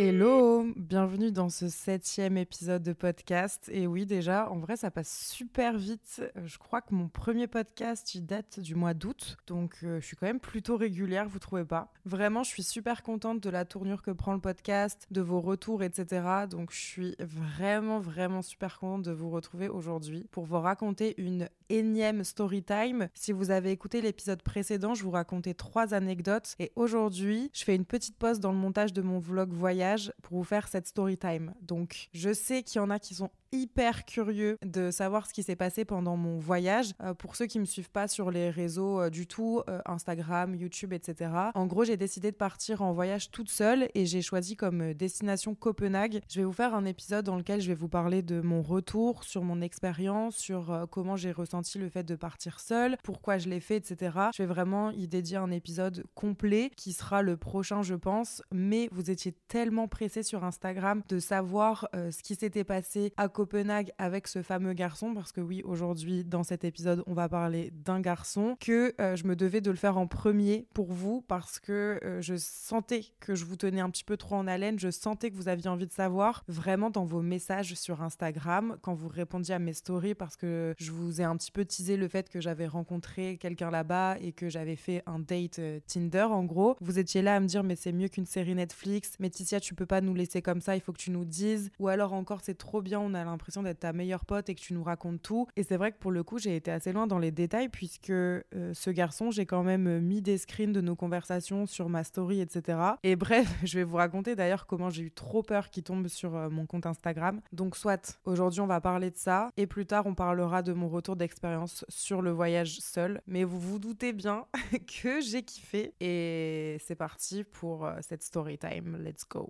Hello, bienvenue dans ce septième épisode de podcast. Et oui, déjà, en vrai, ça passe super vite. Euh, Je crois que mon premier podcast, il date du mois d'août. Donc, euh, je suis quand même plutôt régulière, vous trouvez pas? Vraiment, je suis super contente de la tournure que prend le podcast, de vos retours, etc. Donc, je suis vraiment, vraiment super contente de vous retrouver aujourd'hui pour vous raconter une énième story time. Si vous avez écouté l'épisode précédent, je vous racontais trois anecdotes. Et aujourd'hui, je fais une petite pause dans le montage de mon vlog voyage pour vous faire cette story time. Donc, je sais qu'il y en a qui sont hyper curieux de savoir ce qui s'est passé pendant mon voyage. Euh, pour ceux qui me suivent pas sur les réseaux euh, du tout, euh, Instagram, YouTube, etc. En gros, j'ai décidé de partir en voyage toute seule et j'ai choisi comme destination Copenhague. Je vais vous faire un épisode dans lequel je vais vous parler de mon retour, sur mon expérience, sur comment j'ai ressenti le fait de partir seule, pourquoi je l'ai fait, etc. Je vais vraiment y dédier un épisode complet qui sera le prochain, je pense. Mais vous étiez tellement pressés sur Instagram de savoir ce qui s'était passé à Copenhague avec ce fameux garçon, parce que oui, aujourd'hui, dans cet épisode, on va parler d'un garçon, que euh, je me devais de le faire en premier pour vous, parce que euh, je sentais que je vous tenais un petit peu trop en haleine, je sentais que vous aviez envie de savoir, vraiment dans vos messages sur Instagram, quand vous répondiez à mes stories, parce que je vous ai un petit peu teasé le fait que j'avais rencontré quelqu'un là-bas et que j'avais fait un date euh, Tinder, en gros. Vous étiez là à me dire, mais c'est mieux qu'une série Netflix, mais Ticia, tu peux pas nous laisser comme ça, il faut que tu nous dises, ou alors encore, c'est trop bien, on a l'impression d'être ta meilleure pote et que tu nous racontes tout. Et c'est vrai que pour le coup, j'ai été assez loin dans les détails puisque euh, ce garçon, j'ai quand même euh, mis des screens de nos conversations sur ma story, etc. Et bref, je vais vous raconter d'ailleurs comment j'ai eu trop peur qu'il tombe sur euh, mon compte Instagram. Donc soit aujourd'hui on va parler de ça et plus tard on parlera de mon retour d'expérience sur le voyage seul. Mais vous vous doutez bien que j'ai kiffé et c'est parti pour cette story time. Let's go.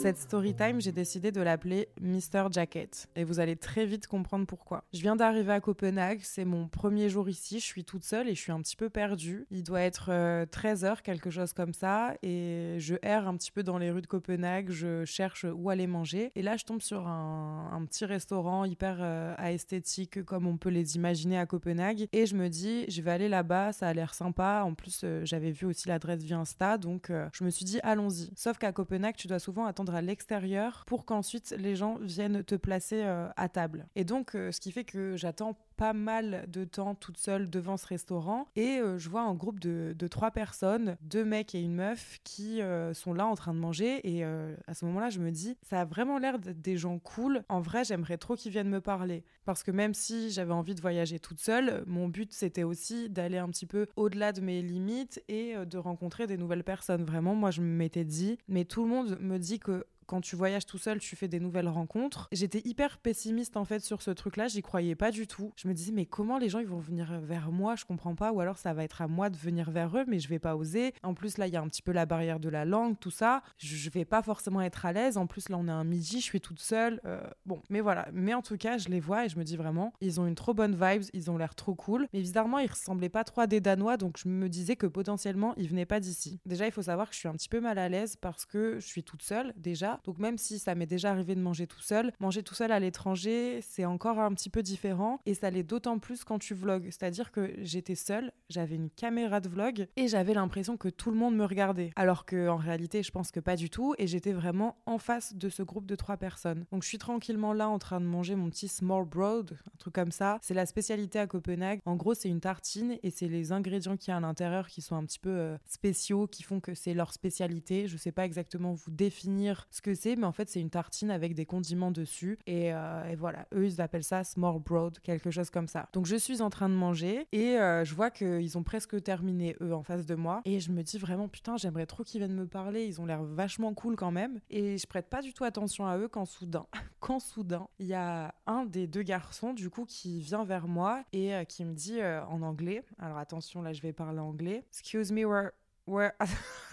Cette story time, j'ai décidé de l'appeler Mr. Jacket. Et vous allez très vite comprendre pourquoi. Je viens d'arriver à Copenhague, c'est mon premier jour ici, je suis toute seule et je suis un petit peu perdue. Il doit être 13h, quelque chose comme ça, et je erre un petit peu dans les rues de Copenhague, je cherche où aller manger. Et là, je tombe sur un, petit restaurant hyper euh, esthétique, comme on peut les imaginer à Copenhague. Et je me dis, je vais aller là-bas, ça a l'air sympa. En plus, euh, j'avais vu aussi l'adresse via Insta, donc euh, je me suis dit, allons-y. Sauf qu'à Copenhague, tu dois souvent attendre à l'extérieur pour qu'ensuite les gens viennent te placer euh, à table. Et donc, euh, ce qui fait que j'attends pas mal de temps toute seule devant ce restaurant et euh, je vois un groupe de, trois personnes, deux mecs et une meuf qui euh, sont là en train de manger et euh, à ce moment-là je me dis ça a vraiment l'air des gens cool. En vrai j'aimerais trop qu'ils viennent me parler parce que même si j'avais envie de voyager toute seule, mon but c'était aussi d'aller un petit peu au-delà de mes limites et de rencontrer des nouvelles personnes. Vraiment moi je m'étais dit mais tout le monde me dit que quand tu voyages tout seul, tu fais des nouvelles rencontres. J'étais hyper pessimiste en fait sur ce truc-là, j'y croyais pas du tout. Je me disais mais comment les gens ils vont venir vers moi, je comprends pas ou alors ça va être à moi de venir vers eux mais je vais pas oser. En plus là, il y a un petit peu la barrière de la langue, tout ça. Je, vais pas forcément être à l'aise. En plus là, on est un midi, je suis toute seule. Euh, bon, mais voilà, mais en tout cas, je les vois et je me dis vraiment, ils ont une trop bonne vibes, ils ont l'air trop cool. Mais bizarrement, ils ressemblaient pas trop à des danois donc je me disais que potentiellement ils venaient pas d'ici. Déjà, il faut savoir que je suis un petit peu mal à l'aise parce que je suis toute seule déjà. Donc même si ça m'est déjà arrivé de manger tout seul, manger tout seul à l'étranger, c'est encore un petit peu différent et ça l'est d'autant plus quand tu vlogs. C'est-à-dire que j'étais seule, j'avais une caméra de vlog et j'avais l'impression que tout le monde me regardait. Alors que en réalité, je pense que pas du tout et j'étais vraiment en face de ce groupe de trois personnes. Donc je suis tranquillement là en train de manger mon petit small broad, un truc comme ça. C'est la spécialité à Copenhague. En gros, c'est une tartine et c'est les ingrédients qu'il y a à l'intérieur qui sont un petit peu euh, spéciaux, qui font que c'est leur spécialité. Je sais pas exactement vous définir ce que que c'est, mais en fait, c'est une tartine avec des condiments dessus. Et, euh, voilà, eux, ils appellent ça small broad, quelque chose comme ça. Donc, je suis en train de manger et euh, je vois qu'ils ont presque terminé, eux, en face de moi. Et je me dis vraiment, putain, j'aimerais trop qu'ils viennent me parler. Ils ont l'air vachement cool quand même. Et je prête pas du tout attention à eux quand soudain, quand soudain, il y a un des deux garçons, du coup, qui vient vers moi et euh, qui me dit en anglais, alors attention, là, je vais parler anglais. Excuse me, where... where...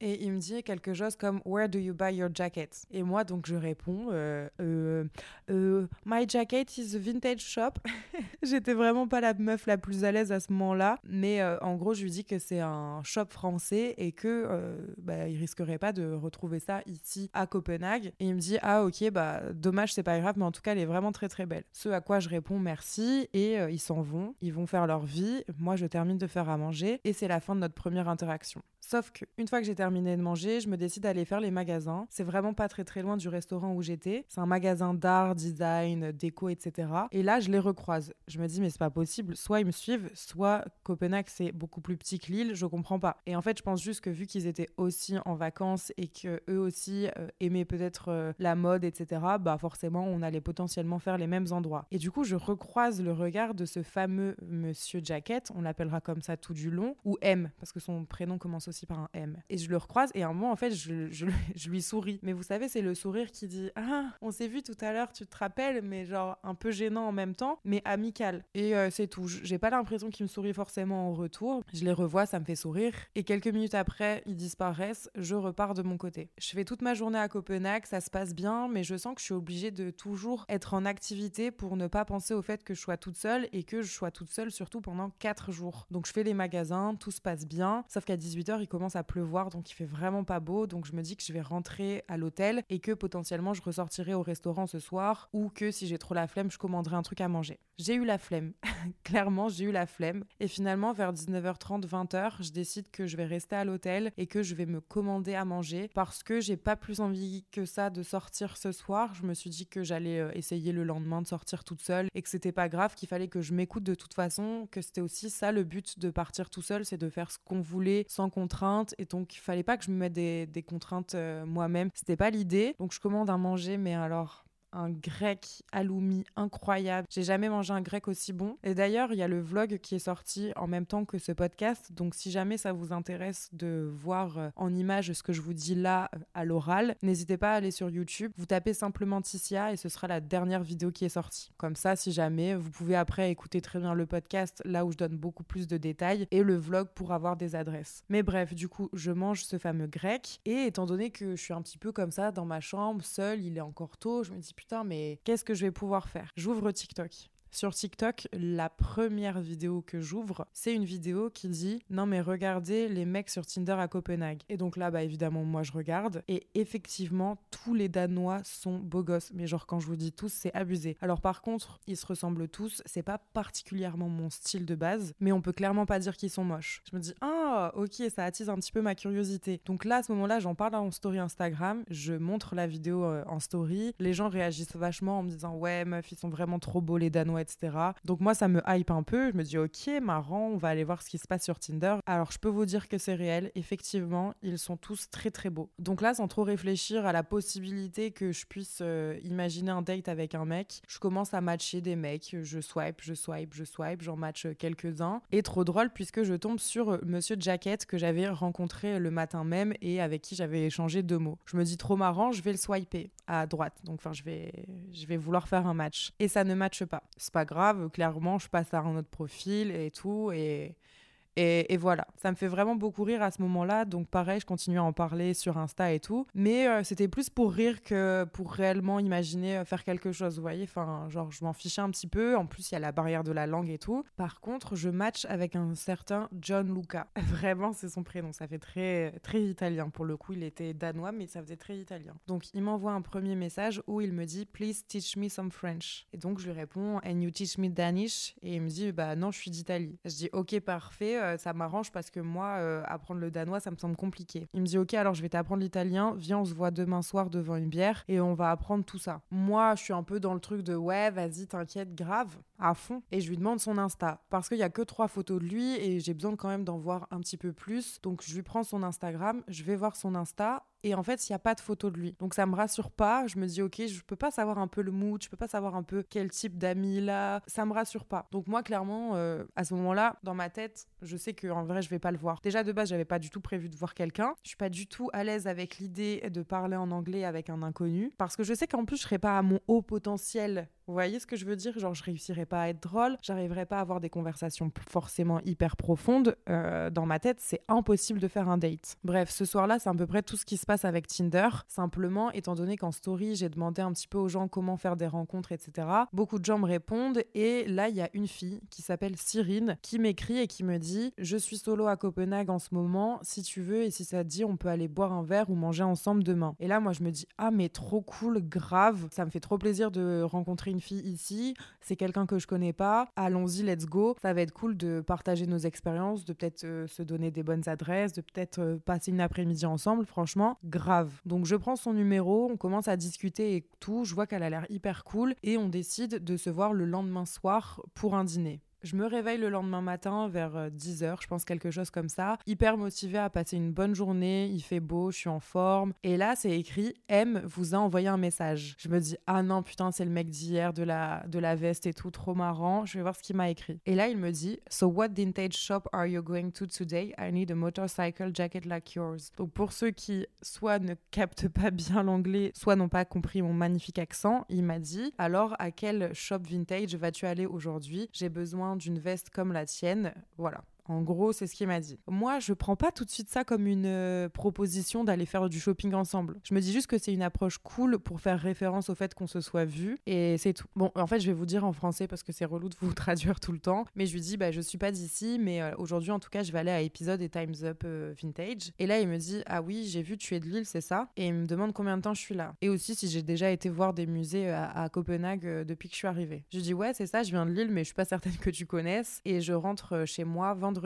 Et il me dit quelque chose comme Where do you buy your jacket Et moi, donc, je réponds euh, euh, euh, My jacket is a vintage shop. J'étais vraiment pas la meuf la plus à l'aise à ce moment-là. Mais en gros, je lui dis que c'est un shop français et que bah, il risquerait pas de retrouver ça ici à Copenhague. Et il me dit Ah, ok, bah dommage, c'est pas grave, mais en tout cas, elle est vraiment très très belle. Ce à quoi je réponds merci et ils s'en vont. Ils vont faire leur vie. Moi, je termine de faire à manger et c'est la fin de notre première interaction. Sauf qu'une fois que j'ai terminé de manger, je me décide d'aller faire les magasins. C'est vraiment pas très très loin du restaurant où j'étais. C'est un magasin d'art, design, déco, etc. Et là, je les recroise. Je me dis, mais c'est pas possible. Soit ils me suivent, soit Copenhague, c'est beaucoup plus petit que Lille. Je comprends pas. Et en fait, je pense juste que vu qu'ils étaient aussi en vacances et que eux aussi euh, aimaient peut-être euh, la mode, etc., bah forcément, on allait potentiellement faire les mêmes endroits. Et du coup, je recroise le regard de ce fameux monsieur Jacket, on l'appellera comme ça tout du long, ou M, parce que son prénom commence aussi par un M. Et je le recroise et à un moment, en fait, je, je, lui souris. Mais vous savez, c'est le sourire qui dit Ah, on s'est vu tout à l'heure, tu te rappelles, mais genre un peu gênant en même temps, mais amical. Et euh, c'est tout. J'ai pas l'impression qu'il me sourit forcément en retour. Je les revois, ça me fait sourire. Et quelques minutes après, ils disparaissent. Je repars de mon côté. Je fais toute ma journée à Copenhague, ça se passe bien, mais je sens que je suis obligée de toujours être en activité pour ne pas penser au fait que je sois toute seule et que je sois toute seule surtout pendant 4 jours. Donc je fais les magasins, tout se passe bien, sauf qu'à 18h, il commence à pleuvoir, donc il fait vraiment pas beau. Donc je me dis que je vais rentrer à l'hôtel et que potentiellement je ressortirai au restaurant ce soir ou que si j'ai trop la flemme, je commanderai un truc à manger. J'ai eu la flemme. Clairement, j'ai eu la flemme. Et finalement, vers 19h30, 20h, je décide que je vais rester à l'hôtel et que je vais me commander à manger parce que j'ai pas plus envie que ça de sortir ce soir. Je me suis dit que j'allais euh, essayer le lendemain de sortir toute seule et que c'était pas grave, qu'il fallait que je m'écoute de toute façon, que c'était aussi ça le but de partir tout seul, c'est de faire ce qu'on voulait sans contrainte et donc il fallait pas que je me mette des, contraintes euh, moi-même. C'était pas l'idée. Donc je commande à manger, mais alors un grec aloumi incroyable. J'ai jamais mangé un grec aussi bon. Et d'ailleurs, il y a le vlog qui est sorti en même temps que ce podcast. Donc si jamais ça vous intéresse de voir euh, en image ce que je vous dis là euh, à l'oral, n'hésitez pas à aller sur YouTube. Vous tapez simplement Ticia et ce sera la dernière vidéo qui est sortie. Comme ça, si jamais, vous pouvez après écouter très bien le podcast là où je donne beaucoup plus de détails et le vlog pour avoir des adresses. Mais bref, du coup, je mange ce fameux grec et étant donné que je suis un petit peu comme ça dans ma chambre, seule, il est encore tôt, je me dis putain, mais qu'est-ce que je vais pouvoir faire? J'ouvre TikTok. Sur TikTok, la première vidéo que j'ouvre, c'est une vidéo qui dit Non, mais regardez les mecs sur Tinder à Copenhague. Et donc là, bah évidemment, moi je regarde. Et effectivement, tous les Danois sont beaux gosses. Mais genre, quand je vous dis tous, c'est abusé. Alors par contre, ils se ressemblent tous. C'est pas particulièrement mon style de base, mais on peut clairement pas dire qu'ils sont moches. Je me dis Ah, ok, ça attise un petit peu ma curiosité. Donc là, à ce moment-là, j'en parle en story Instagram. Je montre la vidéo euh, en story. Les gens réagissent vachement en me disant Ouais, meuf, ils sont vraiment trop beaux les Danois etc. Donc moi, ça me hype un peu. Je me dis, ok, marrant, on va aller voir ce qui se passe sur Tinder. Alors je peux vous dire que c'est réel. Effectivement, ils sont tous très très beaux. Donc là, sans trop réfléchir à la possibilité que je puisse euh, imaginer un date avec un mec, je commence à matcher des mecs. Je swipe, je swipe, je swipe, j'en match quelques-uns. Et trop drôle puisque je tombe sur euh, Monsieur Jacket que j'avais rencontré le matin même et avec qui j'avais échangé deux mots. Je me dis trop marrant, je vais le swiper à droite. Donc enfin, je vais, je vais vouloir faire un match. Et ça ne matche pas. Pas grave, clairement, je passe à un autre profil et tout. Et et, voilà, ça me fait vraiment beaucoup rire à ce moment-là. Donc pareil, je continue à en parler sur Insta et tout. Mais euh, c'était plus pour rire que pour réellement imaginer euh, faire quelque chose, vous voyez. Enfin, genre, je m'en fichais un petit peu. En plus, il y a la barrière de la langue et tout. Par contre, je match avec un certain John Luca. Vraiment, c'est son prénom. Ça fait très, très italien. Pour le coup, il était danois, mais ça faisait très italien. Donc, il m'envoie un premier message où il me dit Please teach me some French. Et donc, je lui réponds And you teach me Danish? Et il me dit Bah non, je suis d'Italie. Je dis Ok, parfait euh, ça m'arrange parce que moi, euh, apprendre le danois, ça me semble compliqué. Il me dit, ok, alors je vais t'apprendre l'italien, viens, on se voit demain soir devant une bière et on va apprendre tout ça. Moi, je suis un peu dans le truc de, ouais, vas-y, t'inquiète, grave, à fond. Et je lui demande son Insta parce qu'il y a que trois photos de lui et j'ai besoin quand même d'en voir un petit peu plus. Donc je lui prends son Instagram, je vais voir son Insta et en fait, il n'y a pas de photo de lui. Donc ça me rassure pas. Je me dis, ok, je peux pas savoir un peu le mood, je peux pas savoir un peu quel type d'amis il a. Ça me rassure pas. Donc moi, clairement, euh, à ce moment-là, dans ma tête, je sais qu'en vrai, je vais pas le voir. Déjà, de base, j'avais pas du tout prévu de voir quelqu'un. Je suis pas du tout à l'aise avec l'idée de parler en anglais avec un inconnu. Parce que je sais qu'en plus, je serai pas à mon haut potentiel vous voyez ce que je veux dire? Genre, je réussirais pas à être drôle, j'arriverais pas à avoir des conversations forcément hyper profondes. Euh, dans ma tête, c'est impossible de faire un date. Bref, ce soir-là, c'est à peu près tout ce qui se passe avec Tinder. Simplement, étant donné qu'en story, j'ai demandé un petit peu aux gens comment faire des rencontres, etc. Beaucoup de gens me répondent et là, il y a une fille qui s'appelle Cyrine qui m'écrit et qui me dit Je suis solo à Copenhague en ce moment. Si tu veux et si ça te dit, on peut aller boire un verre ou manger ensemble demain. Et là, moi, je me dis Ah, mais trop cool, grave. Ça me fait trop plaisir de rencontrer une fille ici, c'est quelqu'un que je connais pas, allons-y, let's go. Ça va être cool de partager nos expériences, de peut-être euh, se donner des bonnes adresses, de peut-être euh, passer une après-midi ensemble, franchement, grave. Donc je prends son numéro, on commence à discuter et tout, je vois qu'elle a l'air hyper cool et on décide de se voir le lendemain soir pour un dîner. Je me réveille le lendemain matin vers 10h, euh, je pense quelque chose comme ça, hyper motivée à passer une bonne journée, il fait beau, je suis en forme. Et là, c'est écrit M vous a envoyé un message. Je me dis ah non, putain, c'est le mec d'hier de la de la veste et tout, trop marrant. Je vais voir ce qu'il m'a écrit. Et là, il me dit So what vintage shop are you going to today? I need a motorcycle jacket like yours. Donc pour ceux qui soit ne captent pas bien l'anglais, soit n'ont pas compris mon magnifique accent, il m'a dit alors à quel shop vintage vas-tu aller aujourd'hui? J'ai besoin d'une veste comme la tienne. Voilà. En gros, c'est ce qu'il m'a dit. Moi, je prends pas tout de suite ça comme une euh, proposition d'aller faire du shopping ensemble. Je me dis juste que c'est une approche cool pour faire référence au fait qu'on se soit vu et c'est tout. Bon, en fait, je vais vous dire en français parce que c'est relou de vous traduire tout le temps, mais je lui dis bah je suis pas d'ici, mais euh, aujourd'hui en tout cas, je vais aller à épisode et Times Up euh, Vintage. Et là, il me dit ah oui, j'ai vu tu es de Lille, c'est ça? Et il me demande combien de temps je suis là. Et aussi si j'ai déjà été voir des musées à, Copenhague depuis que je suis arrivée. Je dis ouais, c'est ça, je viens de Lille, mais je suis pas certaine que tu connaisses et je rentre chez moi vendredi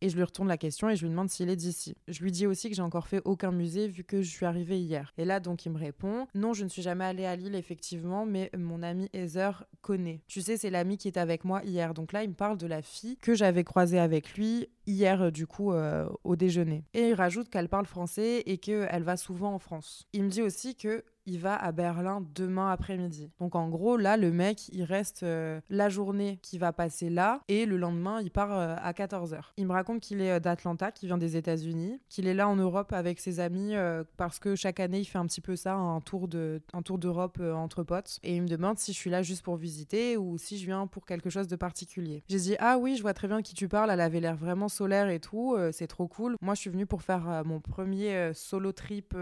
et je lui retourne la question et je lui demande s'il est d'ici. Je lui dis aussi que j'ai encore fait aucun musée vu que je suis arrivée hier. Et là, donc, il me répond Non, je ne suis jamais allée à Lille, effectivement, mais mon ami Heather connaît. Tu sais, c'est l'ami qui est avec moi hier. Donc là, il me parle de la fille que j'avais croisée avec lui hier, du coup, euh, au déjeuner. Et il rajoute qu'elle parle français et qu'elle va souvent en France. Il me dit aussi que il va à Berlin demain après-midi. Donc en gros, là, le mec, il reste euh, la journée qui va passer là et le lendemain, il part euh, à 14h. Il me raconte qu'il est euh, d'Atlanta, qu'il vient des États-Unis, qu'il est là en Europe avec ses amis parce que chaque année, il fait un petit peu ça, un tour de un tour d'Europe entre potes et il me demande si je suis là juste pour visiter ou si je viens pour quelque chose de particulier. J'ai dit "Ah oui, je vois très bien qui tu parles, elle avait l'air vraiment solaire et tout, c'est trop cool. Moi, je suis venue pour faire mon premier solo trip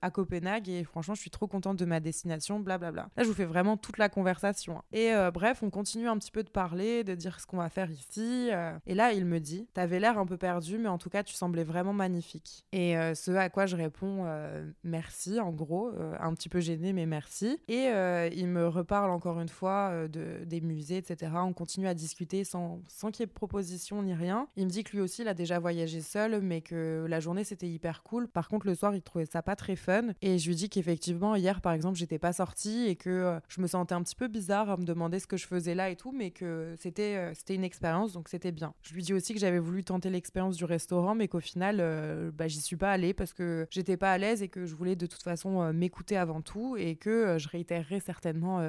à Copenhague et franchement, je suis trop contente de ma destination, blablabla. Là, je vous fais vraiment toute la conversation. Hein. Et euh, bref, on continue un petit peu de parler, de dire ce qu'on va faire ici. Euh. Et là, il me dit T'avais l'air un peu perdu, mais en tout cas, tu semblais vraiment magnifique. Et euh, ce à quoi je réponds Merci, en gros, un petit peu gêné, mais merci. Et il me reparle encore une fois de, des musées, etc. On continue à discuter sans, sans qu'il y ait proposition ni rien. Il me dit que lui aussi, il a déjà voyagé seul, mais que la journée, c'était hyper cool. Par contre, le soir, il trouvait ça pas très fun. Et je lui dis qu'effectivement, hier, par exemple, j'étais pas sortie et que euh, je me sentais un petit peu bizarre à me demander ce que je faisais là et tout, mais que c'était euh, c'était une expérience, donc c'était bien. Je lui dis aussi que j'avais voulu tenter l'expérience du restaurant, mais qu'au final, euh, bah, j'y suis pas allée parce que j'étais pas à l'aise et que je voulais de toute façon m'écouter avant tout et que je réitérerai certainement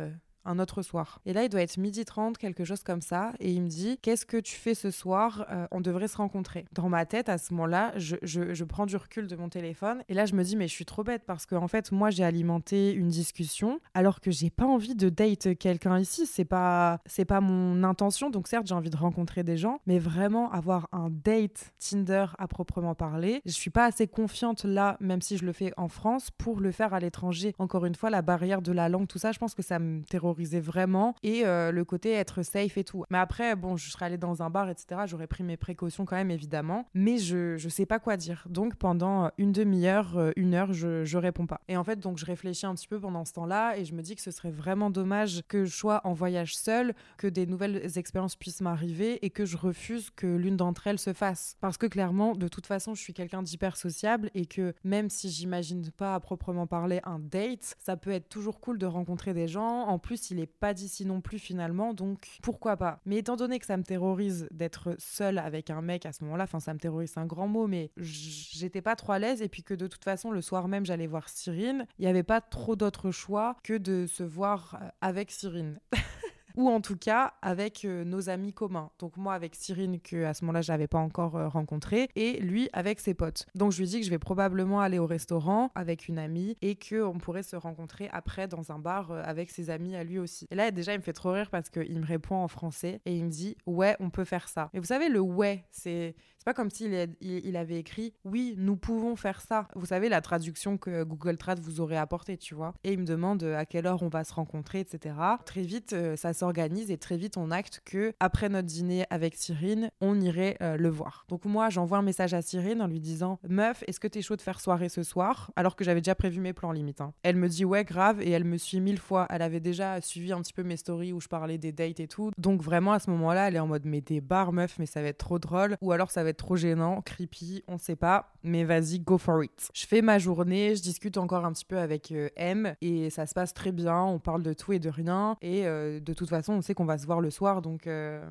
un autre soir. Et là, il doit être midi 30, quelque chose comme ça. Et il me dit Qu'est-ce que tu fais ce soir? Euh, On devrait se rencontrer. Dans ma tête, à ce moment-là, je, je, prends du recul de mon téléphone. Et là, je me dis Mais je suis trop bête parce qu'en en fait, moi, j'ai alimenté une discussion alors que j'ai pas envie de date quelqu'un ici. C'est pas, c'est pas mon intention. Donc, certes, j'ai envie de rencontrer des gens, mais vraiment avoir un date Tinder à proprement parler, je suis pas assez confiante là, même si je le fais en France, pour le faire à l'étranger. Encore une fois, la barrière de la langue, tout ça, je pense que ça me terrorise vraiment et euh, le côté être safe et tout. Mais après, bon, je serais allée dans un bar, etc. J'aurais pris mes précautions quand même, évidemment. Mais je, je sais pas quoi dire. Donc pendant une demi-heure, euh, une heure, je, je réponds pas. Et en fait, donc je réfléchis un petit peu pendant ce temps-là et je me dis que ce serait vraiment dommage que je sois en voyage seule, que des nouvelles expériences puissent m'arriver et que je refuse que l'une d'entre elles se fasse. Parce que clairement, de toute façon, je suis quelqu'un d'hyper sociable et que même si j'imagine pas à proprement parler un date, ça peut être toujours cool de rencontrer des gens. En plus, il est pas d'ici non plus finalement, donc pourquoi pas. Mais étant donné que ça me terrorise d'être seule avec un mec à ce moment-là, enfin ça me terrorise, un grand mot, mais j'étais pas trop à l'aise et puis que de toute façon le soir même j'allais voir Cyrine, il n'y avait pas trop d'autres choix que de se voir euh, avec Cyrine. ou en tout cas avec euh, nos amis communs. Donc moi avec Cyrine que à ce moment-là je n'avais pas encore euh, rencontré et lui avec ses potes. Donc je lui dis que je vais probablement aller au restaurant avec une amie et que on pourrait se rencontrer après dans un bar euh, avec ses amis à lui aussi. Et là déjà il me fait trop rire parce qu'il me répond en français et il me dit ouais on peut faire ça. Et vous savez le ouais c'est c'est pas comme s'il il, avait écrit oui, nous pouvons faire ça. Vous savez la traduction que Google Trad vous aurait apportée, tu vois. Et il me demande à quelle heure on va se rencontrer, etc. Très vite, ça s'organise et très vite on acte que après notre dîner avec Cyrine, on irait euh, le voir. Donc moi, j'envoie un message à Cyrine en lui disant "Meuf, est-ce que t'es chaud de faire soirée ce soir? Alors que j'avais déjà prévu mes plans limite. Hein. Elle me dit "Ouais, grave" et elle me suit mille fois. Elle avait déjà suivi un petit peu mes stories où je parlais des dates et tout. Donc vraiment à ce moment-là, elle est en mode "Mais des bars, meuf, mais ça va être trop drôle." Ou alors ça va trop gênant, creepy, on sait pas, mais vas-y, go for it. Je fais ma journée, je discute encore un petit peu avec euh, M et ça se passe très bien. On parle de tout et de rien et euh, de toute façon, on sait qu'on va se voir le soir, donc euh,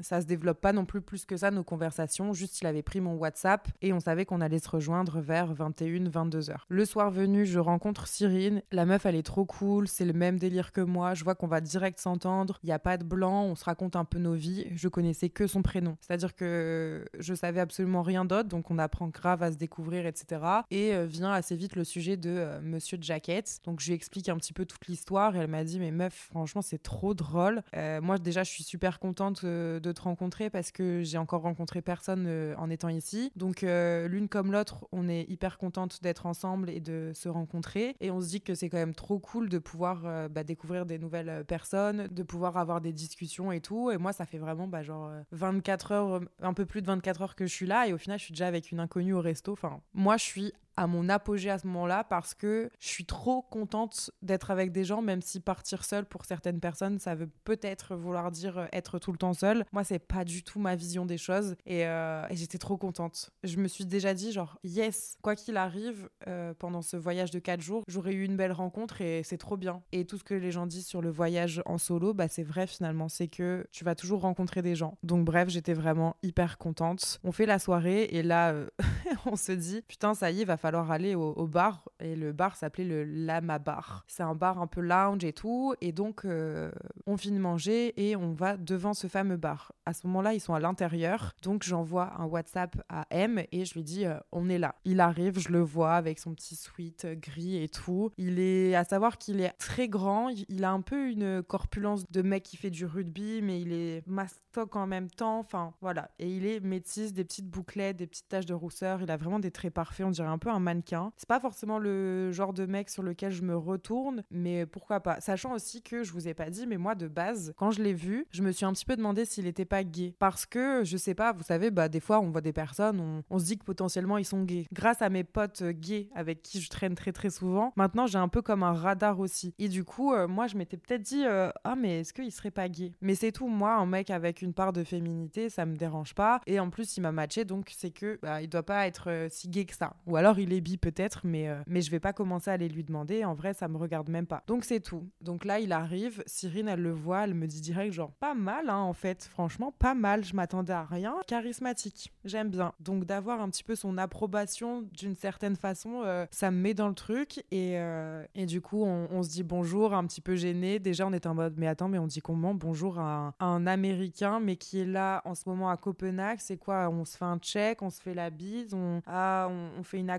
ça se développe pas non plus plus que ça nos conversations. Juste, il avait pris mon WhatsApp et on savait qu'on allait se rejoindre vers 21, 22 heures. Le soir venu, je rencontre Cyrine. La meuf, elle est trop cool, c'est le même délire que moi. Je vois qu'on va direct s'entendre. Il y a pas de blanc, on se raconte un peu nos vies. Je connaissais que son prénom, c'est-à-dire que je savais absolument rien d'autre, donc on apprend grave à se découvrir, etc. Et euh, vient assez vite le sujet de euh, Monsieur Jacket. Donc je lui explique un petit peu toute l'histoire elle m'a dit mais meuf, franchement c'est trop drôle. Euh, moi, déjà, je suis super contente de te rencontrer parce que j'ai encore rencontré personne en étant ici. Donc, l'une comme l'autre, on est hyper contente d'être ensemble et de se rencontrer. Et on se dit que c'est quand même trop cool de pouvoir bah, découvrir des nouvelles personnes, de pouvoir avoir des discussions et tout. Et moi, ça fait vraiment bah, genre 24 heures, un peu plus de 24 heures que je suis là. Et au final, je suis déjà avec une inconnue au resto. Enfin, moi, je suis à mon apogée à ce moment-là parce que je suis trop contente d'être avec des gens, même si partir seule pour certaines personnes, ça veut peut-être vouloir dire euh, être tout le temps seule. Moi, c'est pas du tout ma vision des choses euh, et, j'étais trop contente. Je me suis déjà dit, genre, yes, quoi qu'il arrive, euh, pendant ce voyage de 4 jours, j'aurais eu une belle rencontre et c'est trop bien. Et tout ce que les gens disent sur le voyage en solo, bah, c'est vrai finalement, c'est que tu vas toujours rencontrer des gens. Donc, bref, j'étais vraiment hyper contente. On fait la soirée et là, on se dit, putain, ça y est, va falloir alors aller au, bar et le bar s'appelait le Lama Bar. C'est un bar un peu lounge et tout et donc euh, on finit de manger et on va devant ce fameux bar. À ce moment-là, ils sont à l'intérieur donc j'envoie un WhatsApp à M et je lui dis euh, on est là. Il arrive, je le vois avec son petit sweat gris et tout. Il est à savoir qu'il est très grand, il a un peu une corpulence de mec qui fait du rugby mais il est mastoc en même temps, enfin voilà. Et il est métis, des petites bouclettes, des petites taches de rousseur, il a vraiment des traits parfaits, on dirait un peu un mannequin. C'est pas forcément le genre de mec sur lequel je me retourne, mais pourquoi pas. Sachant aussi que je vous ai pas dit, mais moi de base, quand je l'ai vu, je me suis un petit peu demandé s'il était pas gay. Parce que, je sais pas, vous savez, bah des fois on voit des personnes, on, se dit que potentiellement ils sont gays. Grâce à mes potes gays avec qui je traîne très très souvent, maintenant j'ai un peu comme un radar aussi. Et du coup, euh, moi je m'étais peut-être dit, euh, ah mais est-ce qu'il serait pas gay? Mais c'est tout, moi, un mec avec une part de féminité, ça me dérange pas. Et en plus, il m'a matché, donc c'est que bah, il doit pas être euh, si gay que ça. Ou alors il les bi peut-être, mais, euh, mais je vais pas commencer à aller lui demander. En vrai, ça me regarde même pas. Donc c'est tout. Donc là, il arrive. Cyrine, elle le voit, elle me dit direct, genre, pas mal, hein, en fait. Franchement, pas mal. Je m'attendais à rien. Charismatique. J'aime bien. Donc d'avoir un petit peu son approbation d'une certaine façon, euh, ça me met dans le truc. Et, euh, et du coup, on, se dit bonjour, un petit peu gêné. Déjà, on est en mode, mais attends, mais on dit comment bonjour à un, Américain, mais qui est là en ce moment à Copenhague. C'est quoi? On se fait un check, on se fait la bise, on, ah, on, fait une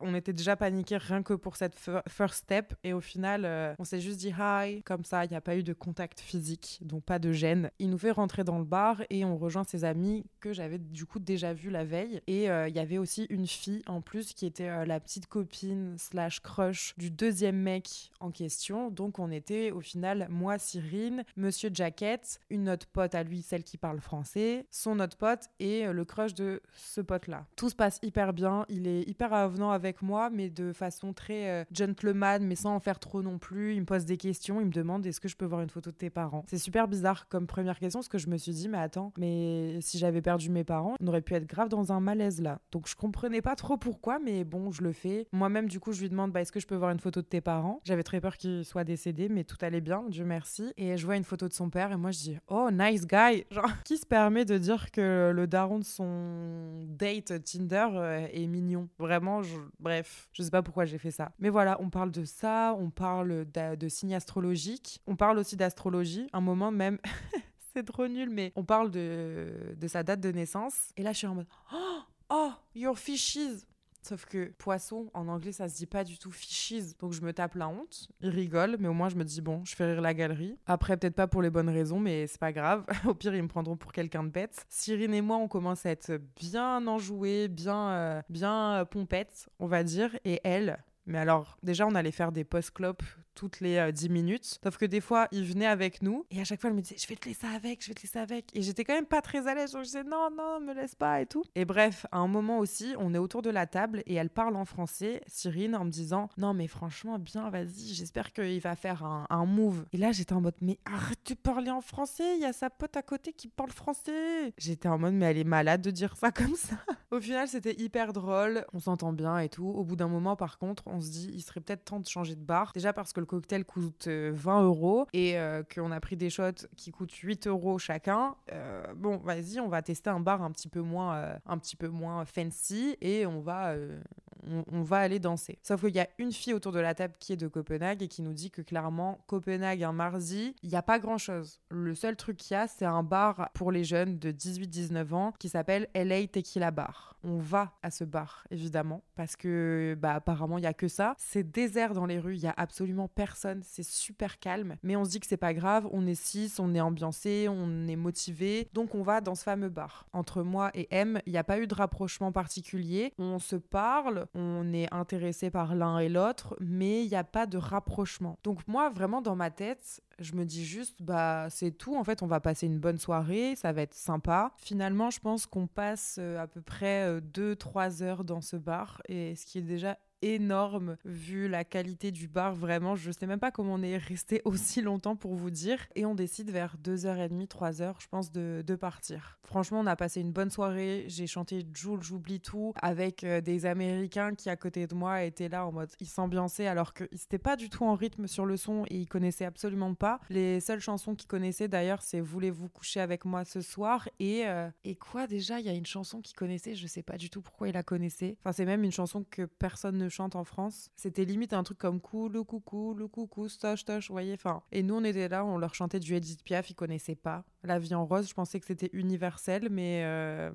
On était déjà paniqué rien que pour cette first step. Et au final, euh, on s'est juste dit hi. Comme ça, il n'y a pas eu de contact physique, donc pas de gêne. Il nous fait rentrer dans le bar et on rejoint ses amis que j'avais du coup déjà vu la veille. Et euh, il y avait aussi une fille en plus qui était euh, la petite copine slash crush du deuxième mec en question. Donc on était au final moi, Cyrine, Monsieur Jacket, une autre pote à lui, celle qui parle français, son autre pote et le crush de ce pote-là. Tout se passe hyper bien. Il est hyper avenant avec moi, mais de façon très euh, gentleman, mais sans en faire trop non plus. Il me pose des questions, il me demande est-ce que je peux voir une photo de tes parents? C'est super bizarre comme première question, parce que je me suis dit, mais attends, mais si j'avais perdu mes parents, on aurait pu être grave dans un malaise là. Donc je comprenais pas trop pourquoi, mais bon, je le fais. Moi-même, du coup, je lui demande bah, est-ce que je peux voir une photo de tes parents? J'avais très peur qu'il soit décédé, mais tout allait bien, Dieu merci. Et je vois une photo de son père, et moi je dis oh, nice guy Genre, qui se permet de dire que le daron de son date Tinder euh, est mignon? Vraiment, bref, je sais pas pourquoi j'ai fait ça. Mais voilà, on parle de ça, on parle de, signes astrologiques, on parle aussi d'astrologie. Un moment même. c'est trop nul, mais on parle de, de sa date de naissance. Et là, je suis en mode Oh, oh your fishes Sauf que poisson, en anglais, ça se dit pas du tout fishes. Donc je me tape la honte. Il rigole, mais au moins je me dis bon, je fais rire la galerie. Après, peut-être pas pour les bonnes raisons, mais c'est pas grave. au pire, ils me prendront pour quelqu'un de bête. Cyrine et moi, on commence à être bien enjoués, bien, euh, bien pompettes, on va dire. Et elle, mais alors, déjà, on allait faire des post-clopes toutes les 10 euh, minutes. Sauf que des fois, il venait avec nous et à chaque fois, elle me disait Je vais te laisser avec, je vais te laisser avec. Et j'étais quand même pas très à l'aise. Je disais Non, non, me laisse pas et tout. Et bref, à un moment aussi, on est autour de la table et elle parle en français, Cyrine, en me disant Non, mais franchement, bien, vas-y, j'espère qu'il va faire un, un move. Et là, j'étais en mode Mais arrête de parler en français, il y a sa pote à côté qui parle français. J'étais en mode Mais elle est malade de dire ça comme ça. Au final, c'était hyper drôle, on s'entend bien et tout. Au bout d'un moment, par contre, on se dit Il serait peut-être temps de changer de bar. Déjà parce que le cocktail coûte 20 euh, euros et euh, qu'on a pris des shots qui coûtent 8 euros chacun, euh, bon, vas-y, on va tester un bar un petit peu moins, un petit peu moins fancy et on va, on, va aller danser. Sauf qu'il y a une fille autour de la table qui est de Copenhague et qui nous dit que clairement, Copenhague, un mardi, il n'y a pas grand-chose. Le seul truc qu'il y a, c'est un bar pour les jeunes de 18-19 ans qui s'appelle LA Tequila Bar. On va à ce bar, évidemment, parce que bah, apparemment, il n'y a que ça. C'est désert dans les rues, il n'y a absolument personne, c'est super calme. Mais on se dit que c'est pas grave, on est six, on est ambiancé, on est motivé, donc on va dans ce fameux bar. Entre moi et M, il n'y a pas eu de rapprochement particulier. On se parle, on est intéressé par l'un et l'autre, mais il n'y a pas de rapprochement. Donc moi, vraiment dans ma tête, je me dis juste, bah c'est tout, en fait, on va passer une bonne soirée, ça va être sympa. Finalement, je pense qu'on passe euh, à peu près 2-3 euh, heures dans ce bar, et ce qui est déjà énorme vu la qualité du bar. Vraiment, je sais même pas comment on est resté aussi longtemps pour vous dire. Et on décide vers 2h30, 3h, je pense, de, de partir. Franchement, on a passé une bonne soirée. J'ai chanté Jules, j'oublie tout avec euh, des Américains qui, à côté de moi, étaient là en mode ils s'ambiançaient alors qu'ils n'étaient pas du tout en rythme sur le son et ils connaissaient absolument pas. Les seules chansons qu'ils connaissaient d'ailleurs, c'est Voulez-vous coucher avec moi ce soir? Et, euh, et quoi déjà? Il y a une chanson qu'ils connaissaient, je sais pas du tout pourquoi ils la connaissaient. Enfin, c'est même une chanson que personne ne chante en France. C'était limite un truc comme cool, coucou, le coucou, stoche, stoche, vous voyez. Enfin, et nous, on était là, on leur chantait du Edith Piaf, ils connaissaient pas. La vie en rose, je pensais que c'était universel, mais euh,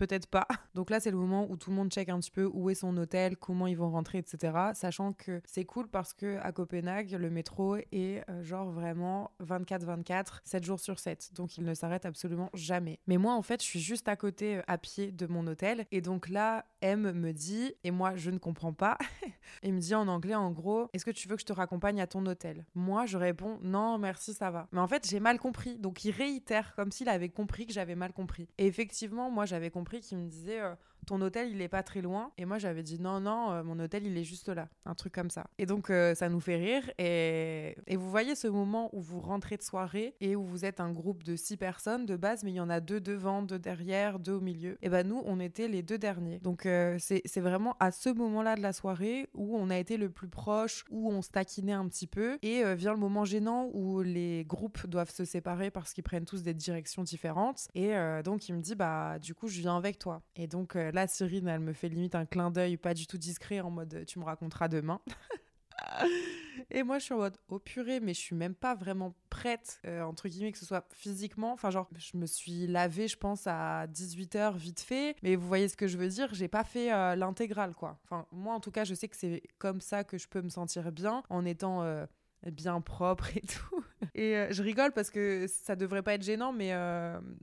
peut-être pas. Donc là, c'est le moment où tout le monde check un petit peu où est son hôtel, comment ils vont rentrer, etc. Sachant que c'est cool parce que à Copenhague, le métro est euh, genre vraiment 24-24, 7 jours sur 7. Donc il ne s'arrête absolument jamais. Mais moi, en fait, je suis juste à côté, euh, à pied de mon hôtel. Et donc là, M me dit, et moi, je ne comprends pas, il me dit en anglais, en gros, est-ce que tu veux que je te raccompagne à ton hôtel? Moi, je réponds, non, merci, ça va. Mais en fait, j'ai mal compris. Donc il réitère comme s'il avait compris que j'avais mal compris. Et effectivement, moi, j'avais compris qui me disait euh, ton hôtel il est pas très loin. Et moi j'avais dit non non euh, mon hôtel il est juste là. Un truc comme ça. Et donc euh, ça nous fait rire. Et, et vous voyez ce moment où vous rentrez de soirée et où vous êtes un groupe de six personnes de base mais il y en a deux devant deux derrière deux au milieu. Et ben nous on était les deux derniers. Donc c'est vraiment à ce moment là de la soirée où on a été le plus proche où on se taquinait un petit peu. Et vient le moment gênant où les groupes doivent se séparer parce qu'ils prennent tous des directions différentes. Et donc il me dit bah du coup je viens avec toi. Et donc euh, là, Cyrine, elle me fait limite un clin d'œil pas du tout discret en mode tu me raconteras demain. Et moi, je suis en mode, oh purée, mais je suis même pas vraiment prête, euh, entre guillemets, que ce soit physiquement. Enfin, genre, je me suis lavée, je pense, à 18h vite fait. Mais vous voyez ce que je veux dire, j'ai pas fait euh, l'intégrale, quoi. Enfin, moi, en tout cas, je sais que c'est comme ça que je peux me sentir bien en étant. bien propre et tout. Et je rigole parce que ça devrait pas être gênant, mais,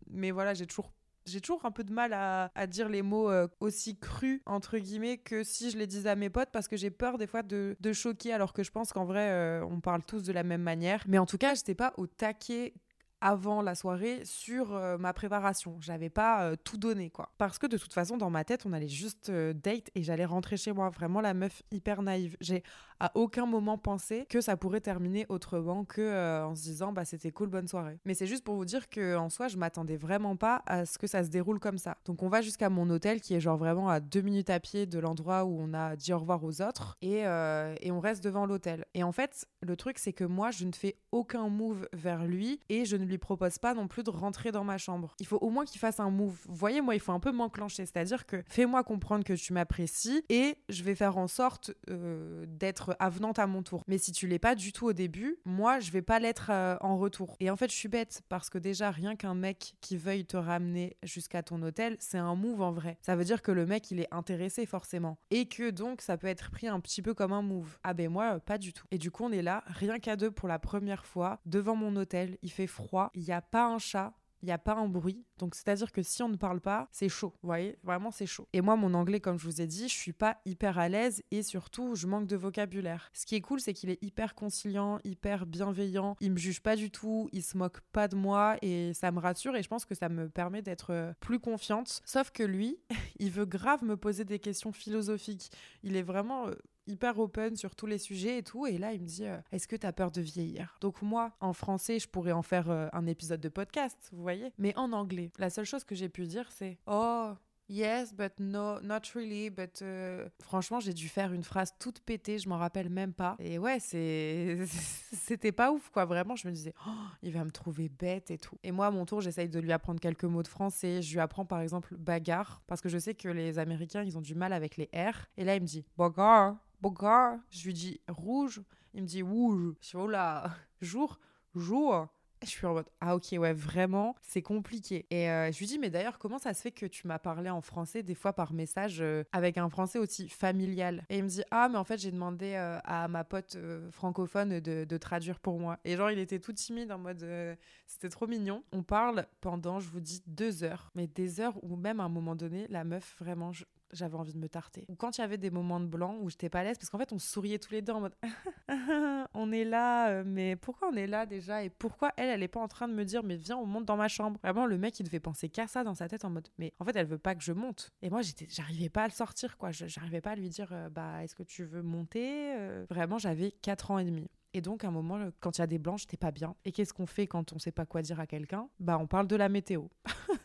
mais voilà, j'ai toujours j'ai toujours un peu de mal à, dire les mots euh, aussi crus, entre guillemets, que si je les disais à mes potes, parce que j'ai peur des fois de, choquer, alors que je pense qu'en vrai, euh, on parle tous de la même manière. Mais en tout cas, j'étais pas au taquet avant la soirée sur euh, ma préparation. J'avais pas euh, tout donné, quoi. Parce que de toute façon, dans ma tête, on allait juste euh, date et j'allais rentrer chez moi. Vraiment la meuf hyper naïve. J'ai à aucun moment pensé que ça pourrait terminer autrement que en se disant bah c'était cool, bonne soirée. Mais c'est juste pour vous dire que en soi, je m'attendais vraiment pas à ce que ça se déroule comme ça. Donc on va jusqu'à mon hôtel qui est genre vraiment à deux minutes à pied de l'endroit où on a dit au revoir aux autres et, et on reste devant l'hôtel. Et en fait, le truc c'est que moi, je ne fais aucun move vers lui et je ne lui propose pas non plus de rentrer dans ma chambre. Il faut au moins qu'il fasse un move. Vous voyez, moi, il faut un peu m'enclencher. C'est-à-dire que fais-moi comprendre que tu m'apprécies et je vais faire en sorte euh, d'être avenante à mon tour. Mais si tu l'es pas du tout au début, moi, je vais pas l'être euh, en retour. Et en fait, je suis bête parce que déjà, rien qu'un mec qui veuille te ramener jusqu'à ton hôtel, c'est un move en vrai. Ça veut dire que le mec, il est intéressé forcément. Et que donc, ça peut être pris un petit peu comme un move. Ah ben moi, pas du tout. Et du coup, on est là, rien qu'à deux pour la première fois, devant mon hôtel. Il fait froid il n'y a pas un chat, il n'y a pas un bruit. Donc, c'est-à-dire que si on ne parle pas, c'est chaud. Vous voyez? Vraiment, c'est chaud. Et moi, mon anglais, comme je vous ai dit, je suis pas hyper à l'aise et surtout, je manque de vocabulaire. Ce qui est cool, c'est qu'il est hyper conciliant, hyper bienveillant. Il me juge pas du tout, il se moque pas de moi et ça me rassure et je pense que ça me permet d'être euh, plus confiante. Sauf que lui, il veut grave me poser des questions philosophiques. Il est vraiment euh, hyper open sur tous les sujets et tout. Et là, il me dit euh, Est-ce que tu as peur de vieillir? Donc, moi, en français, je pourrais en faire euh, un épisode de podcast, vous voyez. Mais en anglais, la seule chose que j'ai pu dire, c'est Oh, Yes, but no, not really. But euh, franchement, j'ai dû faire une phrase toute pétée, je m'en rappelle même pas. Et ouais, c'était pas ouf, quoi. Vraiment, je me disais, oh, il va me trouver bête et tout. Et moi, à mon tour, j'essaye de lui apprendre quelques mots de français. Je lui apprends par exemple bagarre, parce que je sais que les Américains, ils ont du mal avec les R. Et là, il me dit bagarre. Bogart, je lui dis rouge, il me dit rouge. Je suis oh là, jour, jour. Je suis en mode ah ok ouais vraiment c'est compliqué. Et euh, je lui dis mais d'ailleurs comment ça se fait que tu m'as parlé en français des fois par message euh, avec un français aussi familial? Et il me dit ah mais en fait j'ai demandé euh, à ma pote francophone de, traduire pour moi. Et genre il était tout timide en mode c'était trop mignon. On parle pendant je vous dis deux heures. Mais des heures où même à un moment donné la meuf vraiment je, j'avais envie de me tarter. Ou quand il y avait des moments de blanc où j'étais pas à l'aise, parce qu'en fait, on souriait tous les deux en mode on est là, euh, mais pourquoi on est là déjà? Et pourquoi elle, elle est pas en train de me dire mais viens, on monte dans ma chambre Vraiment, le mec, il devait penser qu'à ça dans sa tête en mode mais en fait, elle veut pas que je monte. Et moi, j'étais, j'arrivais pas à le sortir, quoi. J'arrivais pas à lui dire euh, bah, est-ce que tu veux monter euh, Vraiment, j'avais 4 ans et demi. Et donc, à un moment, quand il y a des blancs, j'étais pas bien. Et qu'est-ce qu'on fait quand on sait pas quoi dire à quelqu'un? Bah, on parle de la météo.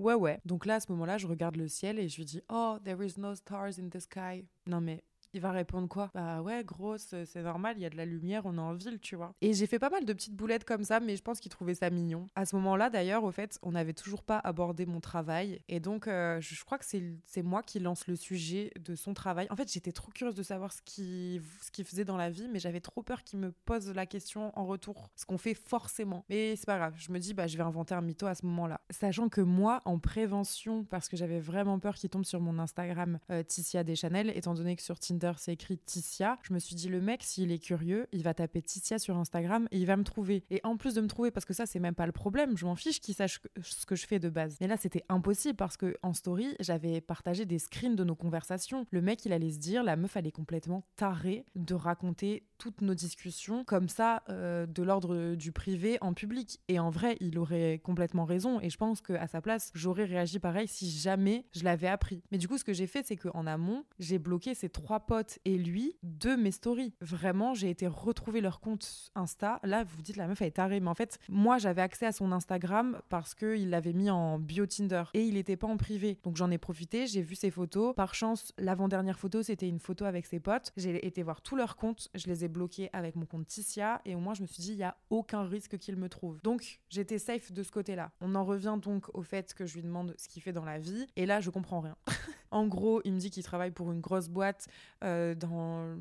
Ouais, ouais. Donc là, à ce moment-là, je regarde le ciel et je lui dis Oh, there is no stars in the sky. Non, mais il va répondre quoi? Bah ouais, grosse, c'est normal, il y a de la lumière, on est en ville, tu vois. Et j'ai fait pas mal de petites boulettes comme ça, mais je pense qu'il trouvait ça mignon. À ce moment-là, d'ailleurs, au fait, on n'avait toujours pas abordé mon travail. Et donc, euh, je crois que c'est moi qui lance le sujet de son travail. En fait, j'étais trop curieuse de savoir ce qu'il faisait dans la vie, mais j'avais trop peur qu'il me pose la question en retour. Ce qu'on fait forcément. Mais c'est pas grave, je me dis, bah, je vais inventer un mytho à ce moment-là. Sachant que moi, en prévention, parce que j'avais vraiment peur qu'il tombe sur mon Instagram euh, Ticia Deschanel, étant donné que sur Tinder, c'est écrit Ticia. Je me suis dit, le mec, s'il est curieux, il va taper Ticia sur Instagram et il va me trouver. Et en plus de me trouver, parce que ça, c'est même pas le problème, je m'en fiche qu'il sache ce que je fais de base. Mais là, c'était impossible parce que en story, j'avais partagé des screens de nos conversations. Le mec, il allait se dire, la meuf, elle est complètement tarée de raconter toutes nos discussions comme ça, euh, de l'ordre du privé en public. Et en vrai, il aurait complètement raison. Et je pense qu'à sa place, j'aurais réagi pareil si jamais je l'avais appris. Mais du coup, ce que j'ai fait, c'est qu'en amont, j'ai bloqué ces trois et lui de mes stories. Vraiment, j'ai été retrouver leur compte Insta. Là, vous dites, la meuf, elle est tarée. Mais en fait, moi, j'avais accès à son Instagram parce qu'il l'avait mis en bio Tinder et il n'était pas en privé. Donc j'en ai profité, j'ai vu ses photos. Par chance, l'avant-dernière photo, c'était une photo avec ses potes. J'ai été voir tous leurs comptes. Je les ai bloqués avec mon compte Ticia et au moins, je me suis dit, il n'y a aucun risque qu'il me trouve. Donc, j'étais safe de ce côté-là. On en revient donc au fait que je lui demande ce qu'il fait dans la vie. Et là, je comprends rien. en gros, il me dit qu'il travaille pour une grosse boîte. Euh, dans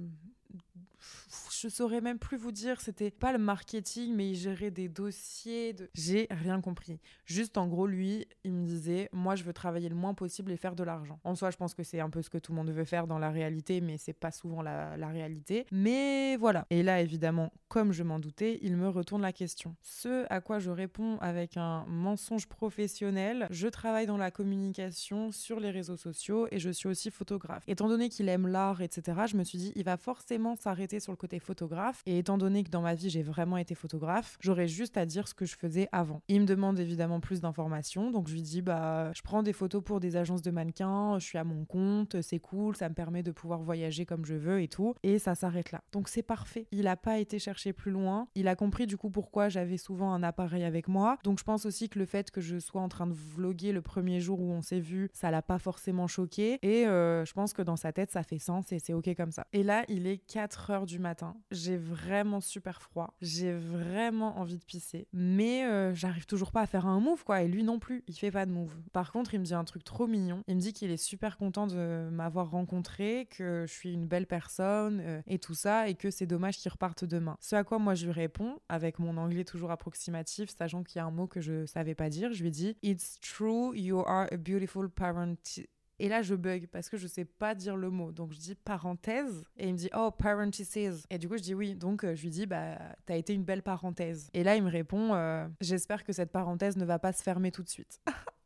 je saurais même plus vous dire, c'était pas le marketing, mais il gérait des dossiers. J'ai rien compris. Juste en gros, lui, il me disait, moi, je veux travailler le moins possible et faire de l'argent. En soi, je pense que c'est un peu ce que tout le monde veut faire dans la réalité, mais c'est pas souvent la, la réalité. Mais voilà. Et là, évidemment, comme je m'en doutais, il me retourne la question. Ce à quoi je réponds avec un mensonge professionnel, je travaille dans la communication sur les réseaux sociaux et je suis aussi photographe. Étant donné qu'il aime l'art, etc., je me suis dit, il va forcément s'arrêter sur le côté Et étant donné que dans ma vie, j'ai vraiment été photographe, j'aurais juste à dire ce que je faisais avant. Il me demande évidemment plus d'informations. Donc je lui dis, bah, je prends des photos pour des agences de mannequins, je suis à mon compte, c'est cool, ça me permet de pouvoir voyager comme je veux et tout. Et ça s'arrête là. Donc c'est parfait. Il n'a pas été chercher plus loin. Il a compris du coup pourquoi j'avais souvent un appareil avec moi. Donc je pense aussi que le fait que je sois en train de vloguer le premier jour où on s'est vu, ça l'a pas forcément choqué. Et euh, je pense que dans sa tête, ça fait sens et c'est ok comme ça. Et là, il est 4 heures du matin. J'ai vraiment super froid. J'ai vraiment envie de pisser. Mais euh, j'arrive toujours pas à faire un move, quoi. Et lui non plus, il fait pas de move. Par contre, il me dit un truc trop mignon. Il me dit qu'il est super content de m'avoir rencontré, que je suis une belle personne euh, et tout ça, et que c'est dommage qu'il reparte demain. Ce à quoi moi je lui réponds, avec mon anglais toujours approximatif, sachant qu'il y a un mot que je savais pas dire, je lui dis It's true, you are a beautiful parent. Et là, je bug parce que je sais pas dire le mot. Donc, je dis parenthèse. Et il me dit, oh, parentheses. Et du coup, je dis oui. Donc, euh, je lui dis, bah, t'as été une belle parenthèse. Et là, il me répond, euh, j'espère que cette parenthèse ne va pas se fermer tout de suite.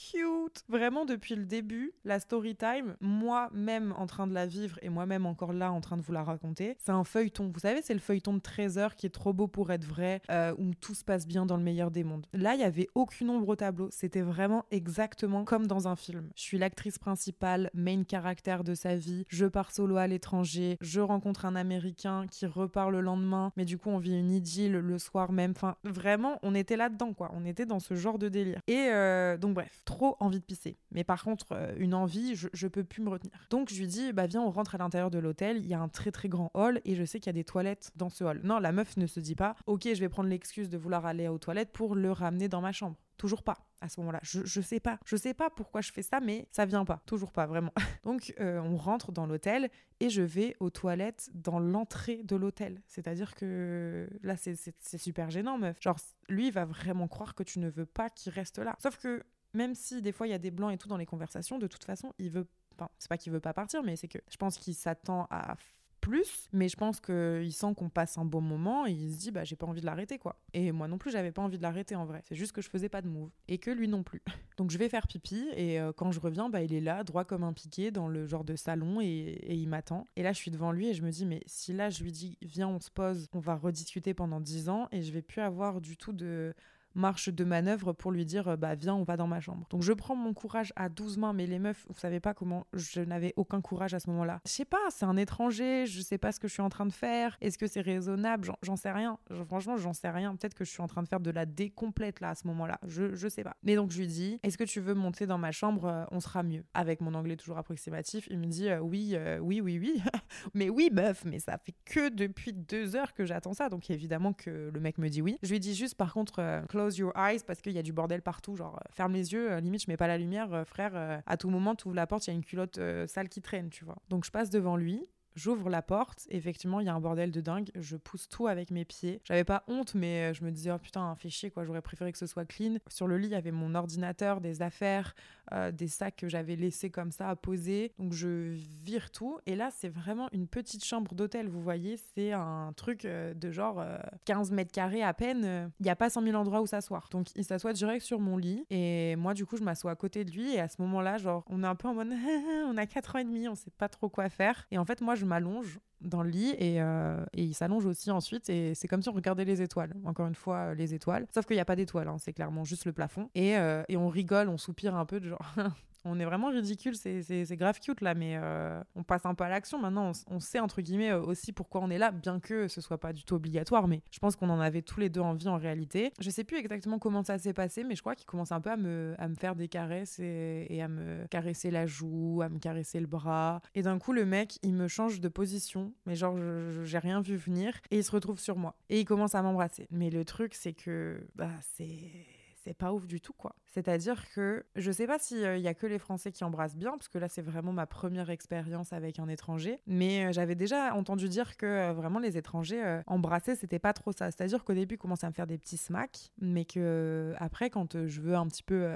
cute. Vraiment, depuis le début, la story time, moi-même en train de la vivre et moi-même encore là en train de vous la raconter, c'est un feuilleton. Vous savez, c'est le feuilleton de 13 heures qui est trop beau pour être vrai, euh, où tout se passe bien dans le meilleur des mondes. Là, il y avait aucune ombre au tableau. C'était vraiment exactement comme dans un film. Je suis l'actrice principale, main caractère de sa vie. Je pars solo à l'étranger. Je rencontre un Américain qui repart le lendemain. Mais du coup, on vit une idylle le soir même. Enfin, vraiment, on était là-dedans, quoi. On était dans ce genre de délire. Et euh, donc, bref, trop envie de pisser. Mais par contre, euh, une envie, je, je peux plus me retenir. Donc je lui dis, bah viens, on rentre à l'intérieur de l'hôtel. Il y a un très très grand hall et je sais qu'il y a des toilettes dans ce hall. Non, la meuf ne se dit pas, ok, je vais prendre l'excuse de vouloir aller aux toilettes pour le ramener dans ma chambre. Toujours pas à ce moment-là. Je, je sais pas. Je sais pas pourquoi je fais ça, mais ça vient pas. Toujours pas, vraiment. Donc, euh, on rentre dans l'hôtel et je vais aux toilettes dans l'entrée de l'hôtel. C'est-à-dire que là, c'est super gênant, meuf. Genre, lui, il va vraiment croire que tu ne veux pas qu'il reste là. Sauf que même si des fois il y a des blancs et tout dans les conversations, de toute façon, il veut. Enfin, c'est pas qu'il veut pas partir, mais c'est que je pense qu'il s'attend à plus, mais je pense qu'il sent qu'on passe un bon moment et il se dit bah j'ai pas envie de l'arrêter quoi. Et moi non plus j'avais pas envie de l'arrêter en vrai, c'est juste que je faisais pas de move et que lui non plus. Donc je vais faire pipi et euh, quand je reviens bah il est là droit comme un piqué dans le genre de salon et, et il m'attend. Et là je suis devant lui et je me dis mais si là je lui dis viens on se pose, on va rediscuter pendant 10 ans et je vais plus avoir du tout de marche de manœuvre pour lui dire bah viens on va dans ma chambre. Donc je prends mon courage à 12 mains mais les meufs vous savez pas comment je n'avais aucun courage à ce moment-là. Je sais pas, c'est un étranger, je sais pas ce que je suis en train de faire, est-ce que c'est raisonnable, j'en sais rien. franchement, j'en sais rien, peut-être que je suis en train de faire de la décomplète là à ce moment-là, je je sais pas. Mais donc je lui dis "Est-ce que tu veux monter dans ma chambre, euh, on sera mieux." Avec mon anglais toujours approximatif, il me dit euh, "Oui, euh, oui, oui, oui." mais oui, meuf, mais ça fait que depuis deux heures que j'attends ça, donc évidemment que le mec me dit oui. Je lui dis juste par contre close your eyes parce qu'il y a du bordel partout. Genre, euh, ferme les yeux, euh, limite, je mets pas la lumière, euh, frère. à tout moment, tu ouvres la porte, il y a une culotte sale qui traîne, tu vois. Donc, je passe devant lui. J'ouvre la porte, effectivement, il y a un bordel de dingue. Je pousse tout avec mes pieds. J'avais pas honte, mais je me disais, oh putain, fait chier, quoi. J'aurais préféré que ce soit clean. Sur le lit, il y avait mon ordinateur, des affaires, euh, des sacs que j'avais laissés comme ça à poser. Donc je vire tout. Et là, c'est vraiment une petite chambre d'hôtel, vous voyez. C'est un truc euh, de genre 15 euh, mètres carrés à peine. Il n'y a pas 100 000 endroits où s'asseoir. Donc il s'assoit direct sur mon lit. Et moi, du coup, je m'assois à côté de lui. Et à ce moment-là, genre, on est un peu en mode, on a 4 ans et demi, on sait pas trop quoi faire. Et en fait, moi, je m'allonge dans le lit et, euh, et il s'allonge aussi ensuite et c'est comme si on regardait les étoiles encore une fois euh, les étoiles sauf qu'il n'y a pas d'étoiles hein, c'est clairement juste le plafond et, euh, et on rigole on soupire un peu de genre on est vraiment ridicule, c'est grave cute là, mais on passe un peu à l'action. Maintenant, on, sait entre guillemets aussi pourquoi on est là, bien que ce soit pas du tout obligatoire, mais je pense qu'on en avait tous les deux envie en réalité. Je sais plus exactement comment ça s'est passé, mais je crois qu'il commence un peu à me, à me faire des caresses et, à me caresser la joue, à me caresser le bras. Et d'un coup, le mec, il me change de position, mais genre, j'ai rien vu venir, et il se retrouve sur moi. Et il commence à m'embrasser. Mais le truc, c'est que, bah, c'est c'est pas ouf du tout, quoi. C'est-à-dire que je sais pas s'il euh, y a que les Français qui embrassent bien, parce que là, c'est vraiment ma première expérience avec un étranger, mais euh, j'avais déjà entendu dire que euh, vraiment les étrangers embrasser, c'était pas trop ça. C'est-à-dire qu'au début, ils commençaient à me faire des petits smacks, mais que après, quand je veux un petit peu